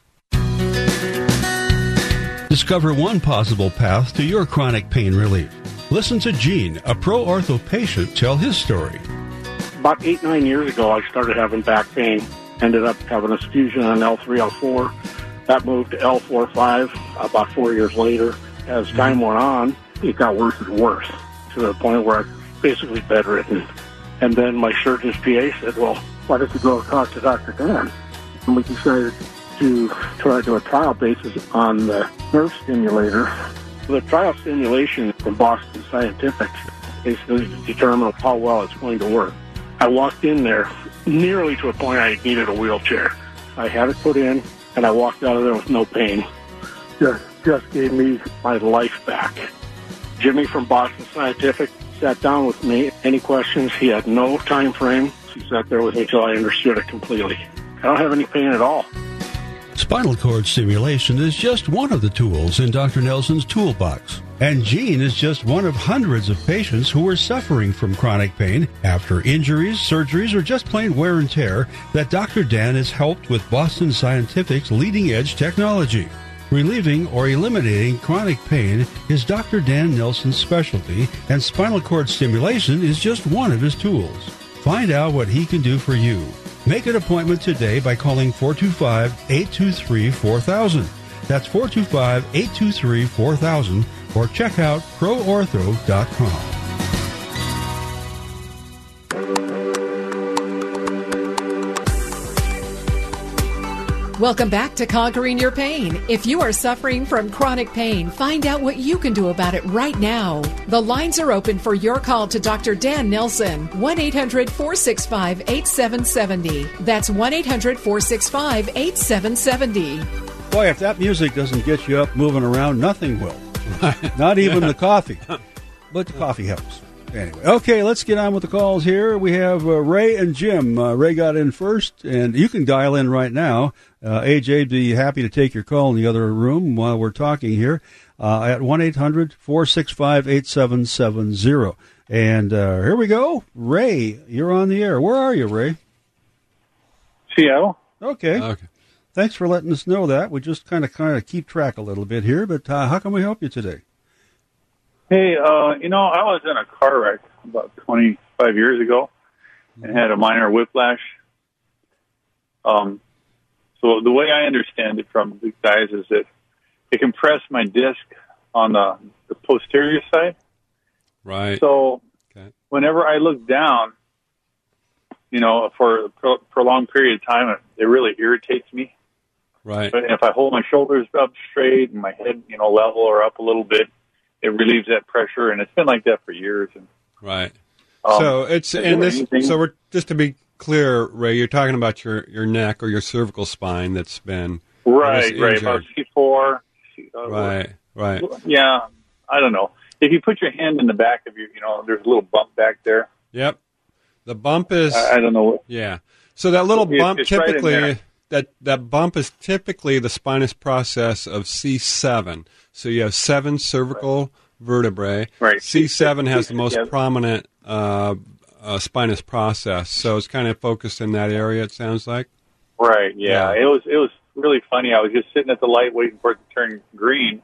Discover one possible path to your chronic pain relief. Listen to Gene, a pro ortho patient, tell his story. About eight, nine years ago, I started having back pain. Ended up having a fusion on L3, L4. That moved to L4, 5 about four years later. As time went on, it got worse and worse to the point where I basically bedridden. And then my surgeon's PA said, well, why don't you go talk to Dr. Dan? And we decided to try to do a trial basis on the nerve stimulator. The trial stimulation from Boston Scientific basically to determine how well it's going to work. I walked in there nearly to a point I needed a wheelchair. I had it put in, and I walked out of there with no pain. Just, just gave me my life back. Jimmy from Boston Scientific sat down with me. Any questions? He had no time frame. He sat there with me until I understood it completely. I don't have any pain at all. Spinal cord stimulation is just one of the tools in Dr. Nelson's toolbox. And Gene is just one of hundreds of patients who are suffering from chronic pain after injuries, surgeries, or just plain wear and tear that Dr. Dan has helped with Boston Scientific's leading edge technology. Relieving or eliminating chronic pain is Dr. Dan Nelson's specialty, and spinal cord stimulation is just one of his tools. Find out what he can do for you. Make an appointment today by calling 425 823 4000. That's 425 823 4000 or check out proortho.com. Welcome back to Conquering Your Pain. If you are suffering from chronic pain, find out what you can do about it right now. The lines are open for your call to Dr. Dan Nelson. 1 800 465 8770. That's 1 800 465 8770. Boy, if that music doesn't get you up moving around, nothing will. Not even the coffee. But the coffee helps. Anyway, okay, let's get on with the calls here. We have uh, Ray and Jim. Uh, Ray got in first, and you can dial in right now. Uh, AJ, be happy to take your call in the other room while we're talking here uh, at 1 800 465 8770. And uh, here we go. Ray, you're on the air. Where are you, Ray? Seattle. Okay. Okay. Thanks for letting us know that. We just kind of kind of keep track a little bit here, but uh, how can we help you today? Hey, uh, you know, I was in a car wreck about 25 years ago and had a minor whiplash. Um, so the way I understand it from the guys is that it compressed my disc on the, the posterior side. Right. So Okay. whenever I look down, you know, for a pro- prolonged period of time, it, it really irritates me. Right. But if I hold my shoulders up straight and my head, you know, level or up a little bit, it relieves that pressure, and it's been like that for years. And Right. um, so it's and this. anything- So we're just to be clear, Ray. You're talking about your your neck or your cervical spine that's been right, right, about injured. C four. Uh, right. Right. Yeah, I don't know. If you put your hand in the back of your, you know, there's a little bump back there. Yep. The bump is. I, I don't know. Yeah. So that little bump it's right typically there. That that bump is typically the spinous process of C7. So you have seven cervical vertebrae. Right. C7 has the most Yeah. prominent uh, uh, spinous process. So it's kind of focused in that area. It sounds like. Right. Yeah. Yeah. It was. It was really funny. I was just sitting at the light waiting for it to turn green.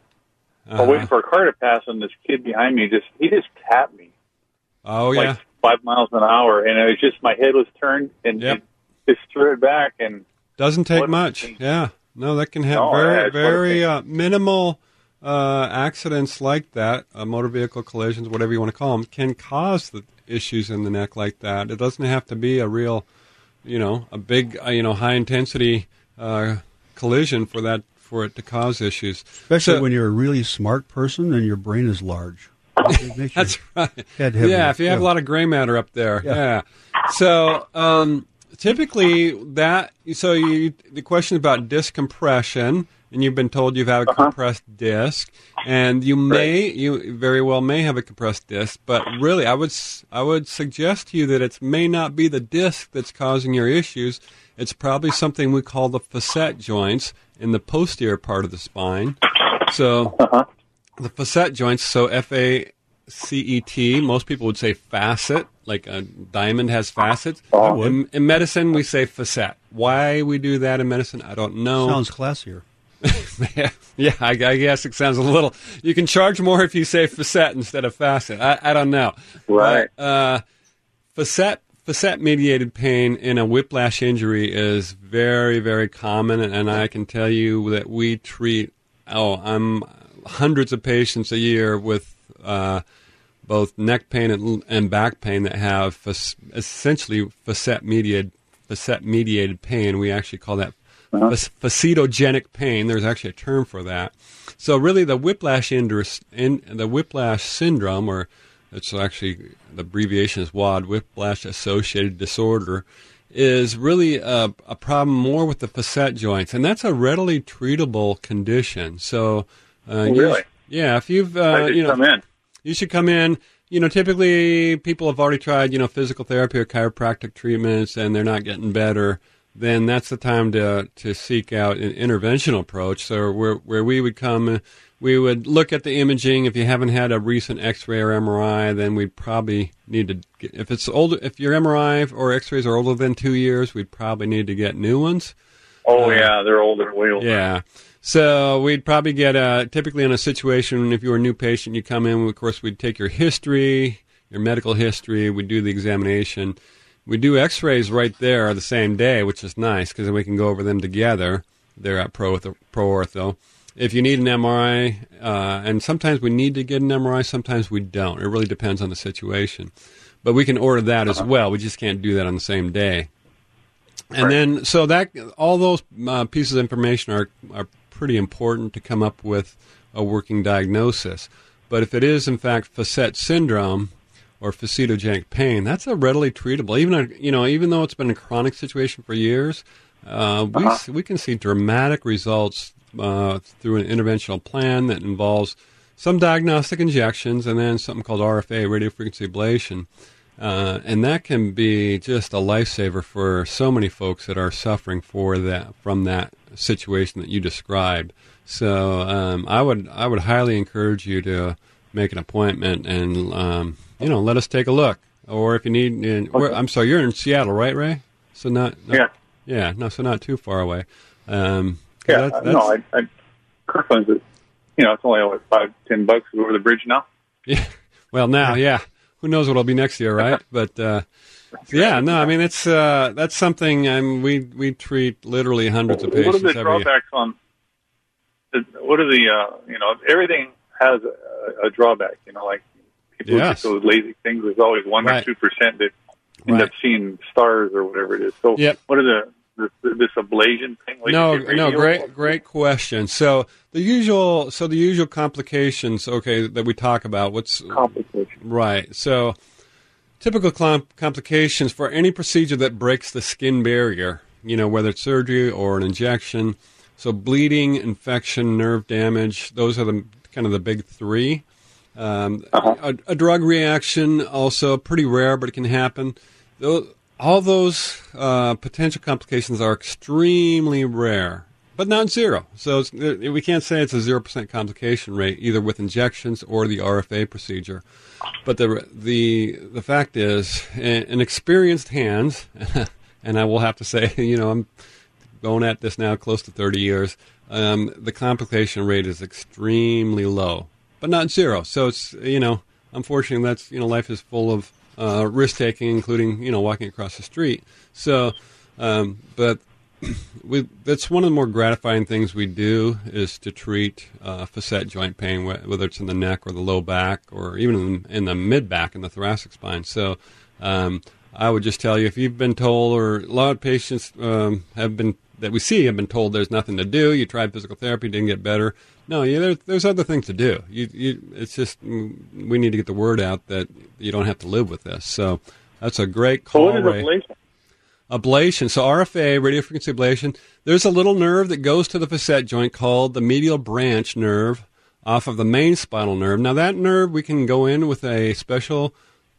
Uh-huh. Waiting for a car to pass, and this kid behind me just he just tapped me Oh like yeah. five miles an hour, and it was just my head was turned and Yep. it just threw it back, and Doesn't take much. Yeah. No, that can have No, very it's what it very uh, minimal uh, accidents like that, uh, motor vehicle collisions, whatever you want to call them, can cause the issues in the neck like that. It doesn't have to be a real you know a big uh, you know high intensity uh, collision for that for it to cause issues. Especially So- when you're a really smart person and your brain is large. It That's right. head. Yeah, if you have a lot of gray matter up there. Yeah. So um, typically that so you the question about disc compression, and you've been told you've had a uh-huh. compressed disc, and you may you very well may have a compressed disc, but really I would I would suggest to you that it may not be the disc that's causing your issues. It's probably something we call the facet joints in the posterior part of the spine. So uh-huh. the facet joints, so F A C E T, most people would say facet, like a diamond has facets. In, in medicine, we say facet. Why we do that in medicine, I don't know. Sounds classier. yeah, I, I guess it sounds a little. You can charge more if you say facet instead of facet. I, I don't know. Right. But, uh, facet facet mediated pain in a whiplash injury is very very common, and I can tell you that we treat. Oh, I'm hundreds of patients a year with. Uh, both neck pain and, and back pain that have fac- essentially facet mediated facet mediated pain. We actually call that fac- facetogenic pain. There's actually a term for that. So really, the whiplash indus- in the whiplash syndrome, or it's actually the abbreviation is WAD, whiplash associated disorder, is really a, a problem more with the facet joints, and that's a readily treatable condition. So, uh, you- really? Yeah, if you've uh, you know come in. you should come in. You know, typically people have already tried, you know, physical therapy or chiropractic treatments and they're not getting better. Then that's the time to to seek out an interventional approach. So where where we would come, we would look at the imaging. If you haven't had a recent X-ray or MRI, then we'd probably need to. Get, if it's older, if your MRI or X-rays are older than two years, we'd probably need to get new ones. Oh Uh, yeah, they're older, way older. Yeah. So we'd probably get a typically in a situation if you were a new patient, you come in. Of course, we'd take your history, your medical history. We'd do the examination. We do X-rays right there the same day, which is nice because then we can go over them together. They're at Pro Pro Ortho. If you need an MRI, uh, and sometimes we need to get an MRI, sometimes we don't. It really depends on the situation. But we can order that as well. We just can't do that on the same day. And then, so that all those uh, pieces of information are are pretty important to come up with a working diagnosis. But if it is in fact facet syndrome or facetogenic pain, that's a readily treatable. Even a, you know, even though it's been a chronic situation for years, uh, we s we can see dramatic results uh, through an interventional plan that involves some diagnostic injections and then something called RFA, radiofrequency ablation. Uh, and that can be just a lifesaver for so many folks that are suffering for that from that situation that you described. So um, I would I would highly encourage you to make an appointment and um, you know let us take a look. Or if you need, in, where, I'm sorry, you're in Seattle, right, Ray? So not, not Yeah. yeah, no, so not too far away. Um, Yeah, that- no, I, I Kirkland's, you know, it's only like five, ten bucks over the bridge now. Yeah. Well, now, yeah. Who knows what'll be next year, right? But uh, yeah, no. I mean, it's uh, that's something. I mean, we we treat literally hundreds of patients. What are patients the every year. drawbacks on? What are the uh, you know everything has a, a drawback. You know, like people Yes. who get those lazy things. There's always one Right. or two percent that end Right. up seeing stars or whatever it is. So Yep. what are the this, this ablation thing? Like No, no, great, great question. So the usual, so the usual complications, okay, that we talk about. What's complication. right? So typical com- complications for any procedure that breaks the skin barrier. You know, whether it's surgery or an injection. So bleeding, infection, nerve damage. Those are the kind of the big three. Um, a, a drug reaction also pretty rare, but it can happen. Tho- all those uh, potential complications are extremely rare, but not zero. So we can't say it's a zero percent complication rate either with injections or the RFA procedure. But the the the fact is, in experienced hands, and I will have to say, you know, I'm going at this now close to 30 years, um, the complication rate is extremely low, but not zero. So it's, you know, unfortunately, that's, you know, life is full of uh, risk taking, including, you know, walking across the street. So, um, but we, that's one of the more gratifying things we do is to treat uh, facet joint pain, whether it's in the neck or the low back or even in, in the mid back in the thoracic spine. So, um, I would just tell you if you've been told, or a lot of patients um, have been that we see have been told there's nothing to do. You tried physical therapy, didn't get better. No, yeah, there, there's other things to do. You, you, it's just mm, we need to get the word out that you don't have to live with this. So that's a great call. So what is ablation? Ablation. So RFA, radio frequency ablation. There's a little nerve that goes to the facet joint called the medial branch nerve off of the main spinal nerve. Now that nerve we can go in with a special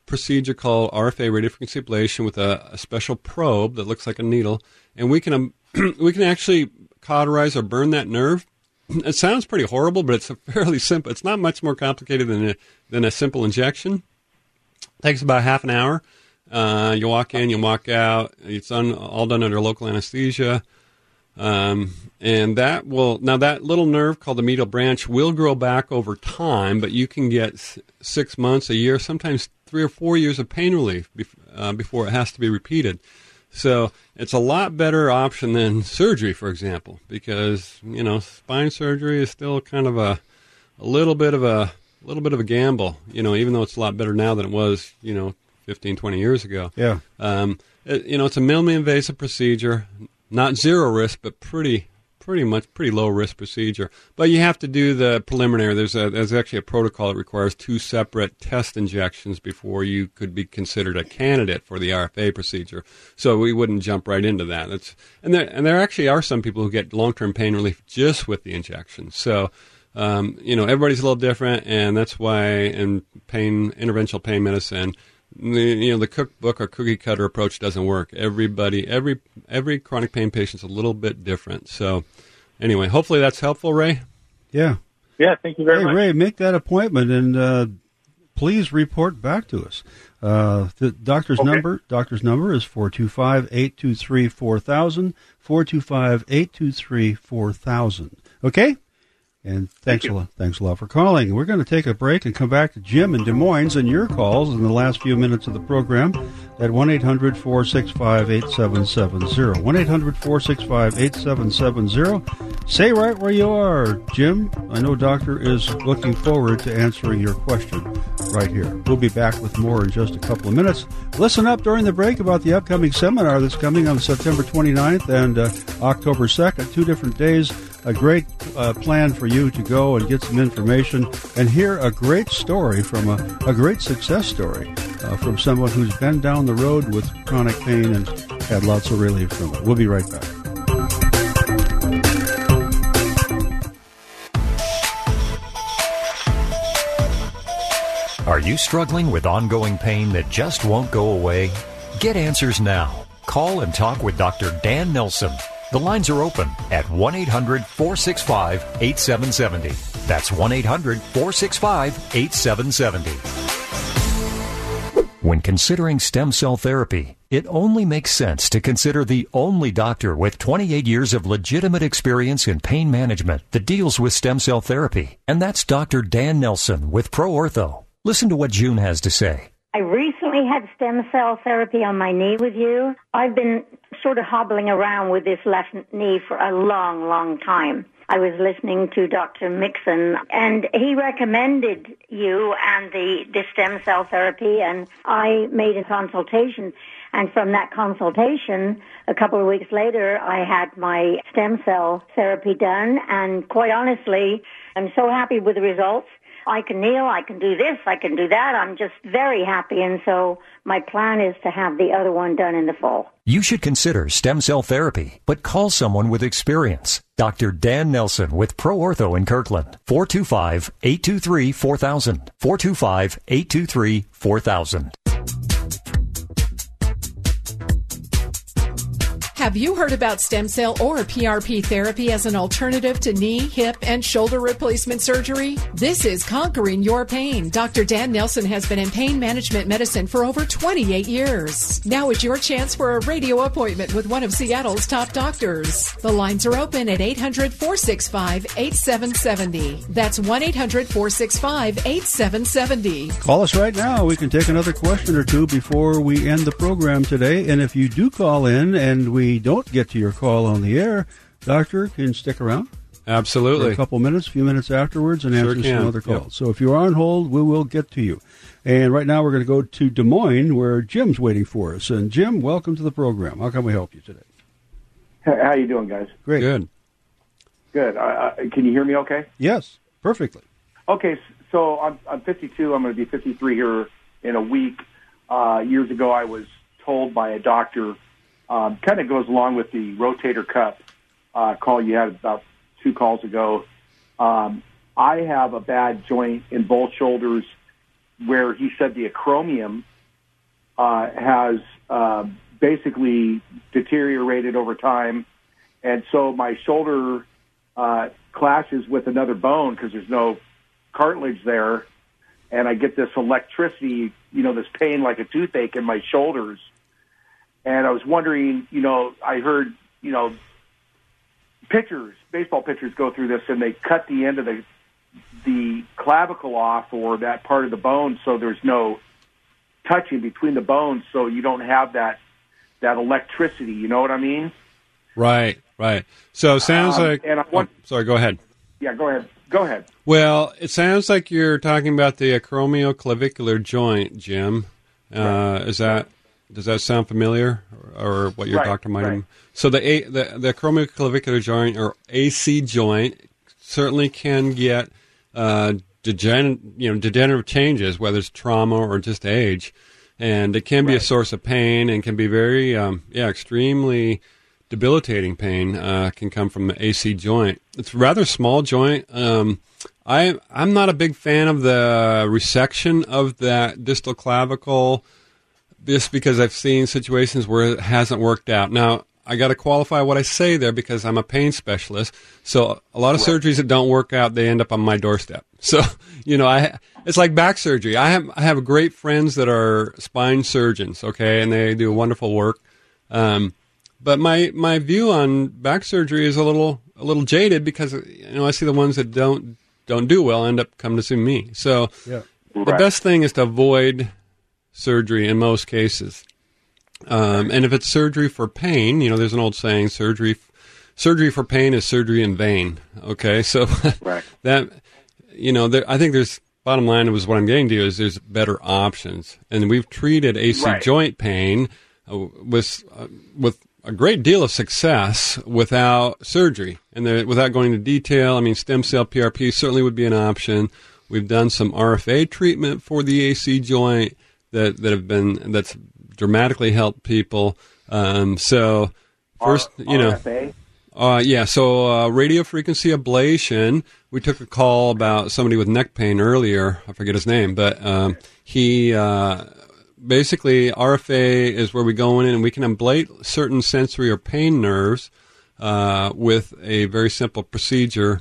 procedure called RFA radio frequency ablation with a, a special probe that looks like a needle, and we can um, we can actually cauterize or burn that nerve. It sounds pretty horrible, but it's a fairly simple. It's not much more complicated than a, than a simple injection. It takes about half an hour. Uh, you walk in, you walk out. It's done, all done under local anesthesia. Um, and that will now that little nerve called the medial branch will grow back over time, but you can get six months, a year, sometimes three or four years of pain relief uh, before it has to be repeated. So it's a lot better option than surgery, for example, because you know spine surgery is still kind of a a little bit of a, a little bit of a gamble. You know, even though it's a lot better now than it was, you know, 15, 20 years ago. Yeah. Um, it, you know, it's a minimally invasive procedure, not zero risk, but pretty pretty much pretty low risk procedure. But you have to do the preliminary. There's a there's actually a protocol that requires two separate test injections before you could be considered a candidate for the RFA procedure. So we wouldn't jump right into that. That's and there and there actually are some people who get long term pain relief just with the injection. So. Um, you know, everybody's a little different, and that's why in pain interventional pain medicine, you know the cookbook or cookie cutter approach doesn't work. Everybody, every every chronic pain patient's a little bit different. So, anyway, hopefully that's helpful, Ray. Yeah. Yeah. Thank you very hey, much. Ray, make that appointment and uh, please report back to us. Uh, the doctor's Okay. number doctor's number is 425-823-4000, 425-823-4000. Okay? And thanks a lot. Thanks a lot for calling. We're going to take a break and come back to Jim in Des Moines and your calls in the last few minutes of the program at 1-800-465-8770. 1-800-465-8770. Say right where you are, Jim. I know Doctor is looking forward to answering your question right here. We'll be back with more in just a couple of minutes. Listen up during the break about the upcoming seminar that's coming on September 29th and uh, October 2nd, two different days. A great uh, plan for you to go and get some information and hear a great story from a, a great success story uh, from someone who's been down the road with chronic pain and had lots of relief from it. We'll be right back. Are you struggling with ongoing pain that just won't go away? Get answers now. Call and talk with Dr. Dan Nelson. The lines are open at 1 800 465 8770. That's 1 800 465 8770. When considering stem cell therapy, it only makes sense to consider the only doctor with 28 years of legitimate experience in pain management that deals with stem cell therapy, and that's Dr. Dan Nelson with ProOrtho. Listen to what June has to say. I recently had stem cell therapy on my knee with you. I've been sort of hobbling around with this left knee for a long, long time. I was listening to Dr. Mixon and he recommended you and the, the stem cell therapy and I made a consultation and from that consultation, a couple of weeks later, I had my stem cell therapy done and quite honestly, I'm so happy with the results. I can kneel, I can do this, I can do that. I'm just very happy. And so my plan is to have the other one done in the fall. You should consider stem cell therapy, but call someone with experience. Dr. Dan Nelson with ProOrtho in Kirkland. 425-823-4000. 425-823-4000. Have you heard about stem cell or PRP therapy as an alternative to knee, hip, and shoulder replacement surgery? This is Conquering Your Pain. Dr. Dan Nelson has been in pain management medicine for over 28 years. Now is your chance for a radio appointment with one of Seattle's top doctors. The lines are open at 800 465 8770. That's 1 800 465 8770. Call us right now. We can take another question or two before we end the program today. And if you do call in and we don't get to your call on the air, Doctor can stick around. Absolutely. For a couple minutes, a few minutes afterwards, and Sure answer can. some other calls. Yep. So if you're on hold, we will get to you. And right now we're going to go to Des Moines, where Jim's waiting for us. And Jim, welcome to the program. How can we help you today? How you doing, guys? Great. Good. Good. Uh, uh, can you hear me? Okay. Yes, perfectly. Okay. So I'm I'm 52. I'm going to be 53 here in a week. Uh, years ago, I was told by a doctor. Um, kind of goes along with the rotator cuff uh, call you had about two calls ago. Um, I have a bad joint in both shoulders where he said the acromion uh, has uh, basically deteriorated over time, and so my shoulder uh, clashes with another bone because there's no cartilage there, and I get this electricity, you know, this pain like a toothache in my shoulders. And I was wondering, you know, I heard, you know, pitchers, baseball pitchers go through this, and they cut the end of the the clavicle off or that part of the bone, so there's no touching between the bones, so you don't have that that electricity. You know what I mean? Right, right. So it sounds Um, like. and I want- oh, sorry, go ahead. Yeah, go ahead. Go ahead. Well, it sounds like you're talking about the acromioclavicular joint, Jim. Uh, Is that does that sound familiar, or, or what your Right, doctor might have? right. So the A, the the acromioclavicular joint or AC joint certainly can get uh, degen, you know degenerative changes, whether it's trauma or just age, and it can be a source of pain and can be very um, yeah extremely debilitating pain uh, can come from the AC joint. It's a rather small joint. Um, I I'm not a big fan of the resection of that distal clavicle, just because I've seen situations where it hasn't worked out. Now I got to qualify what I say there because I'm a pain specialist. So a lot of surgeries that don't work out, they end up on my doorstep. So you know, I it's like back surgery. I have I have great friends that are spine surgeons, okay, and they do wonderful work. Um, but my my view on back surgery is a little a little jaded because you know I see the ones that don't don't do well end up coming to see me. So Yeah. the Right. best thing is to avoid surgery in most cases. Um, and if it's surgery for pain, you know, there's an old saying: surgery surgery for pain is surgery in vain. Okay, so Right. that you know, there, I think there's bottom line was what I'm getting to is there's better options, and we've treated AC Right. joint pain uh, with uh, with a great deal of success without surgery and there, without going into detail. I mean, stem cell PRP certainly would be an option. We've done some RFA treatment for the AC joint that that have been that's dramatically helped people. Um, so first, you know, RFA? uh, yeah, so uh, radio frequency ablation. We took a call about somebody with neck pain earlier. I forget his name, but um, he uh, basically RFA is where we go in and we can ablate certain sensory or pain nerves uh, with a very simple procedure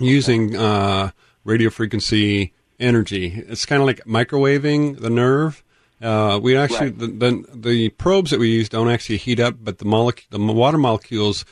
using uh, radio frequency energy. It's kind of like microwaving the nerve. Uh, we actually Right. the, the the probes that we use don't actually heat up, but the molecule the water molecules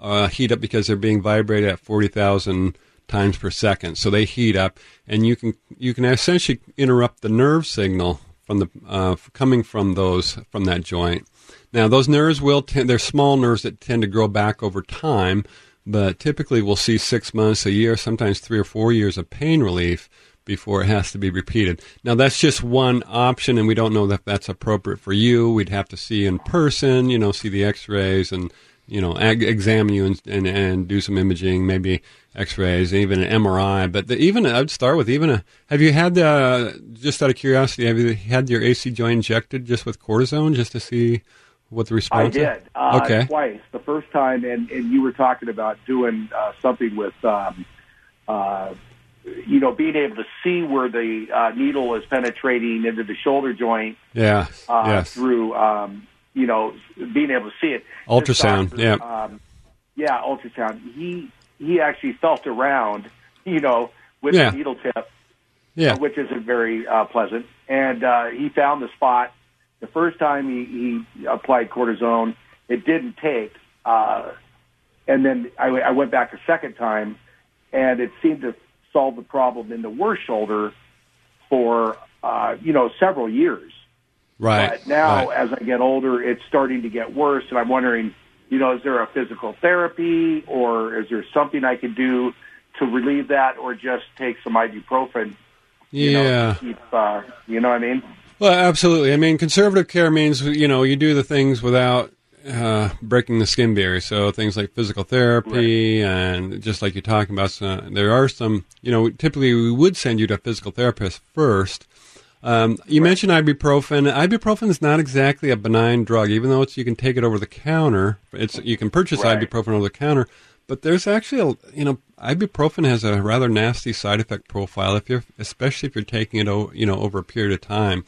uh, heat up because they're being vibrated at forty thousand times per second. So they heat up, and you can you can essentially interrupt the nerve signal from the uh, coming from those from that joint. Now those nerves will tend, they're small nerves that tend to grow back over time, but typically we'll see six months, a year, sometimes three or four years of pain relief before it has to be repeated. Now that's just one option, and we don't know that that's appropriate for you. We'd have to see in person, you know, see the X-rays and you know ag- examine you and, and and do some imaging, maybe X-rays, even an MRI. But the, even I'd start with even a. Have you had the just out of curiosity? Have you had your AC joint injected just with cortisone just to see what the response? is? did. Uh, okay. Twice. The first time, and, and you were talking about doing uh, something with, um, uh, you know, being able to see where the uh, needle is penetrating into the shoulder joint Yeah. uh, yes. through, um, you know, being able to see it. Ultrasound, doctor, yeah. Um, yeah, ultrasound. He he actually felt around, you know, with Yeah. the needle tip, Yeah. which isn't very uh, pleasant. And uh, he found the spot. The first time he, he applied cortisone, it didn't take. Uh, and then I, I went back a second time, and it seemed to solve the problem in the worst shoulder for uh, you know several years. Right. But now, right. as I get older, it's starting to get worse, and I'm wondering, you know, is there a physical therapy or is there something I can do to relieve that or just take some ibuprofen? You know, Yeah. to keep, uh, you know what I mean? Well, absolutely. I mean, conservative care means you know you do the things without uh, breaking the skin barrier. So things like physical therapy and just like you're talking about, so there are some. You know, typically we would send you to a physical therapist first. Um, you mentioned ibuprofen. Ibuprofen is not exactly a benign drug, even though it's you can take it over the counter. It's you can purchase Right. ibuprofen over the counter, but there's actually a you know ibuprofen has a rather nasty side effect profile if you're especially if you're taking it o- you know over a period of time.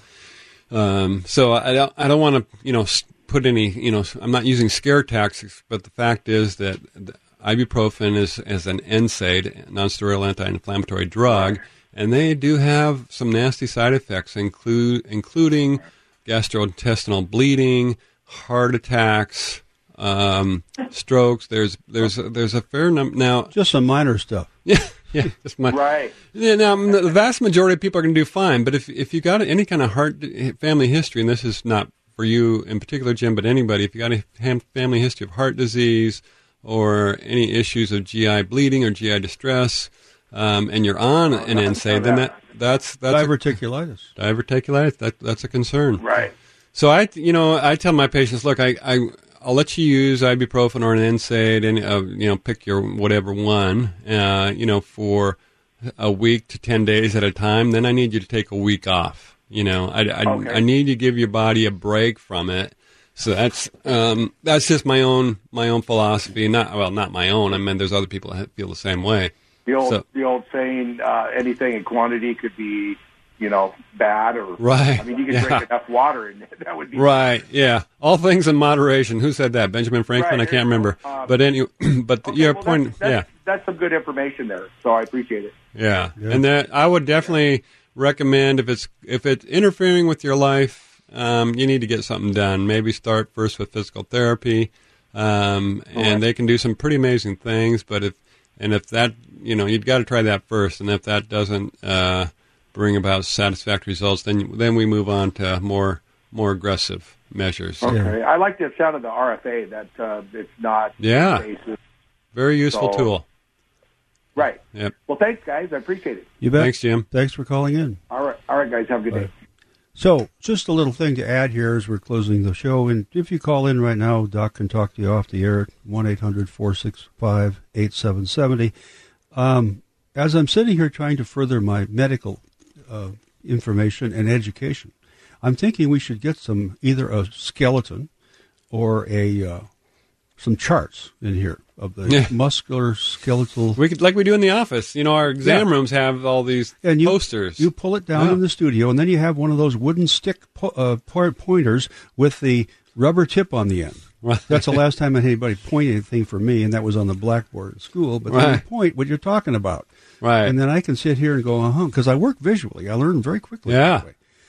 Um, so I don't I don't want to you know put any you know I'm not using scare tactics, but the fact is that the ibuprofen is is an NSAID, non-steroidal anti-inflammatory drug, and they do have some nasty side effects, include including gastrointestinal bleeding, heart attacks, um, strokes. There's there's there's a fair number now. Just some minor stuff. Yeah, yeah. That's my, Right. Yeah. Now the vast majority of people are going to do fine, but if if you got any kind of heart family history, and this is not for you in particular, Jim, but anybody, if you got a ham- family history of heart disease or any issues of GI bleeding or GI distress, um, and you're on an NSAID, then that that's that's a- Diverticulitis. diverticulitis. That that's a concern. Right. So I, you know, I tell my patients, look, I, I, I'll let you use ibuprofen or an NSAID, and uh, you know, pick your whatever one, uh, you know, for a week to ten days at a time. Then I need you to take a week off. You know, I, I, Okay. I need to give your body a break from it. So that's um, that's just my own my own philosophy. Not well, not my own. I mean, there's other people that feel the same way. The old So- the old saying, uh, anything in quantity could be, you know, bad or Right. I mean, you could Yeah. drink enough water and that would be Right. Yeah. All things in moderation. Who said that? Benjamin Franklin. Right, I can't remember. um, but anyway, but Okay, your well, point. That's, that's, yeah. that's some good information there. So I appreciate it. Yeah. And that I would definitely recommend if it's if it's interfering with your life, um, you need to get something done. Maybe start first with physical therapy, um, and they can do some pretty amazing things. But if and if that you know you've got to try that first, and if that doesn't uh, bring about satisfactory results, then then we move on to more more aggressive measures. Okay. I like the sound of the RFA. That uh, it's not Yeah. invasive. Very useful So- tool. Right. Yep. Well, thanks, guys. I appreciate it. You bet. Thanks, Jim. Thanks for calling in. All right, all right, guys. Have a good day. So, just a little thing to add here as we're closing the show. And if you call in right now, Doc can talk to you off the air at 1 800 465 8770. Um, As I'm sitting here trying to further my medical uh, information and education, I'm thinking we should get some either a skeleton or a uh, some charts in here of the Yeah. muscular skeletal. We could, like we do in the office. You know, our exam Yeah. rooms have all these and you, posters. You pull it down Yeah. in the studio, and then you have one of those wooden stick po- uh, pointers with the rubber tip on the end. Right. That's the last time I had anybody point anything for me, and that was on the blackboard at school. But then you point what you're talking about, Right. And then I can sit here and go, uh huh, because I work visually. I learn very quickly. yeah.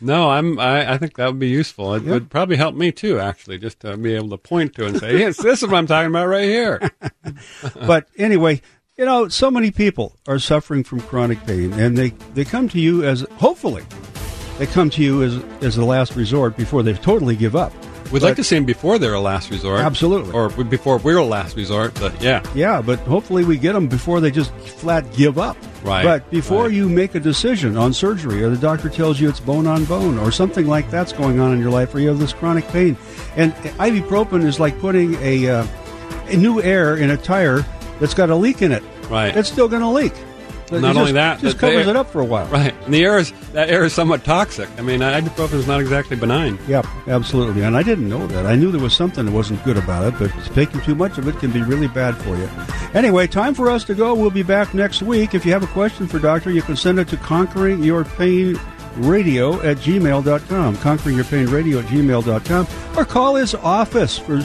No, I'm. I, I think that would be useful. It Yeah. would probably help me too, actually, just to be able to point to and say, "Yes, this is what I'm talking about right here." but anyway, you know, so many people are suffering from chronic pain, and they, they come to you as hopefully they come to you as as the last resort before they totally give up. We'd like to see them before they're a last resort, Absolutely. or before we're a last resort. But yeah, Yeah, but hopefully we get them before they just flat give up. Right, But before right. you make a decision on surgery, or the doctor tells you it's bone on bone, or something like that's going on in your life, or you have this chronic pain, and ibuprofen is like putting a uh, a new air in a tire that's got a leak in it. Right. It's still going to leak. It Not just- only that, just covers air- it up for a while. right. And the air is that air is somewhat toxic. I mean, ibuprofen is not exactly benign. Yep, absolutely. And I didn't know that. I knew there was something that wasn't good about it, but taking too much of it can be really bad for you. Anyway, time for us to go. We'll be back next week. If you have a question for Doctor, you can send it to Conquering Your Pain Radio at gmail.com, Conquering Your Pain Radio at gmail.com, or call his office for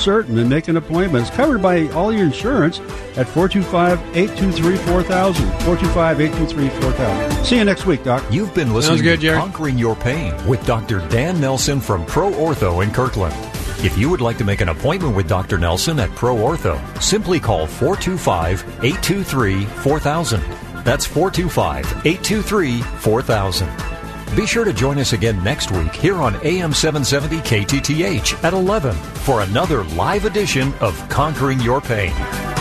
certain and make an appointment. It's covered by all your insurance at 425 823 4000. 425 823 4000. See you next week, Doc. You've been listening good, to Jerry. Conquering Your Pain with Dr. Dan Nelson from Pro Ortho in Kirkland. If you would like to make an appointment with Dr. Nelson at Pro Ortho, simply call 425 823 4000. That's 425 823 4000. Be sure to join us again next week here on AM 770 KTTH at 11 for another live edition of Conquering Your Pain.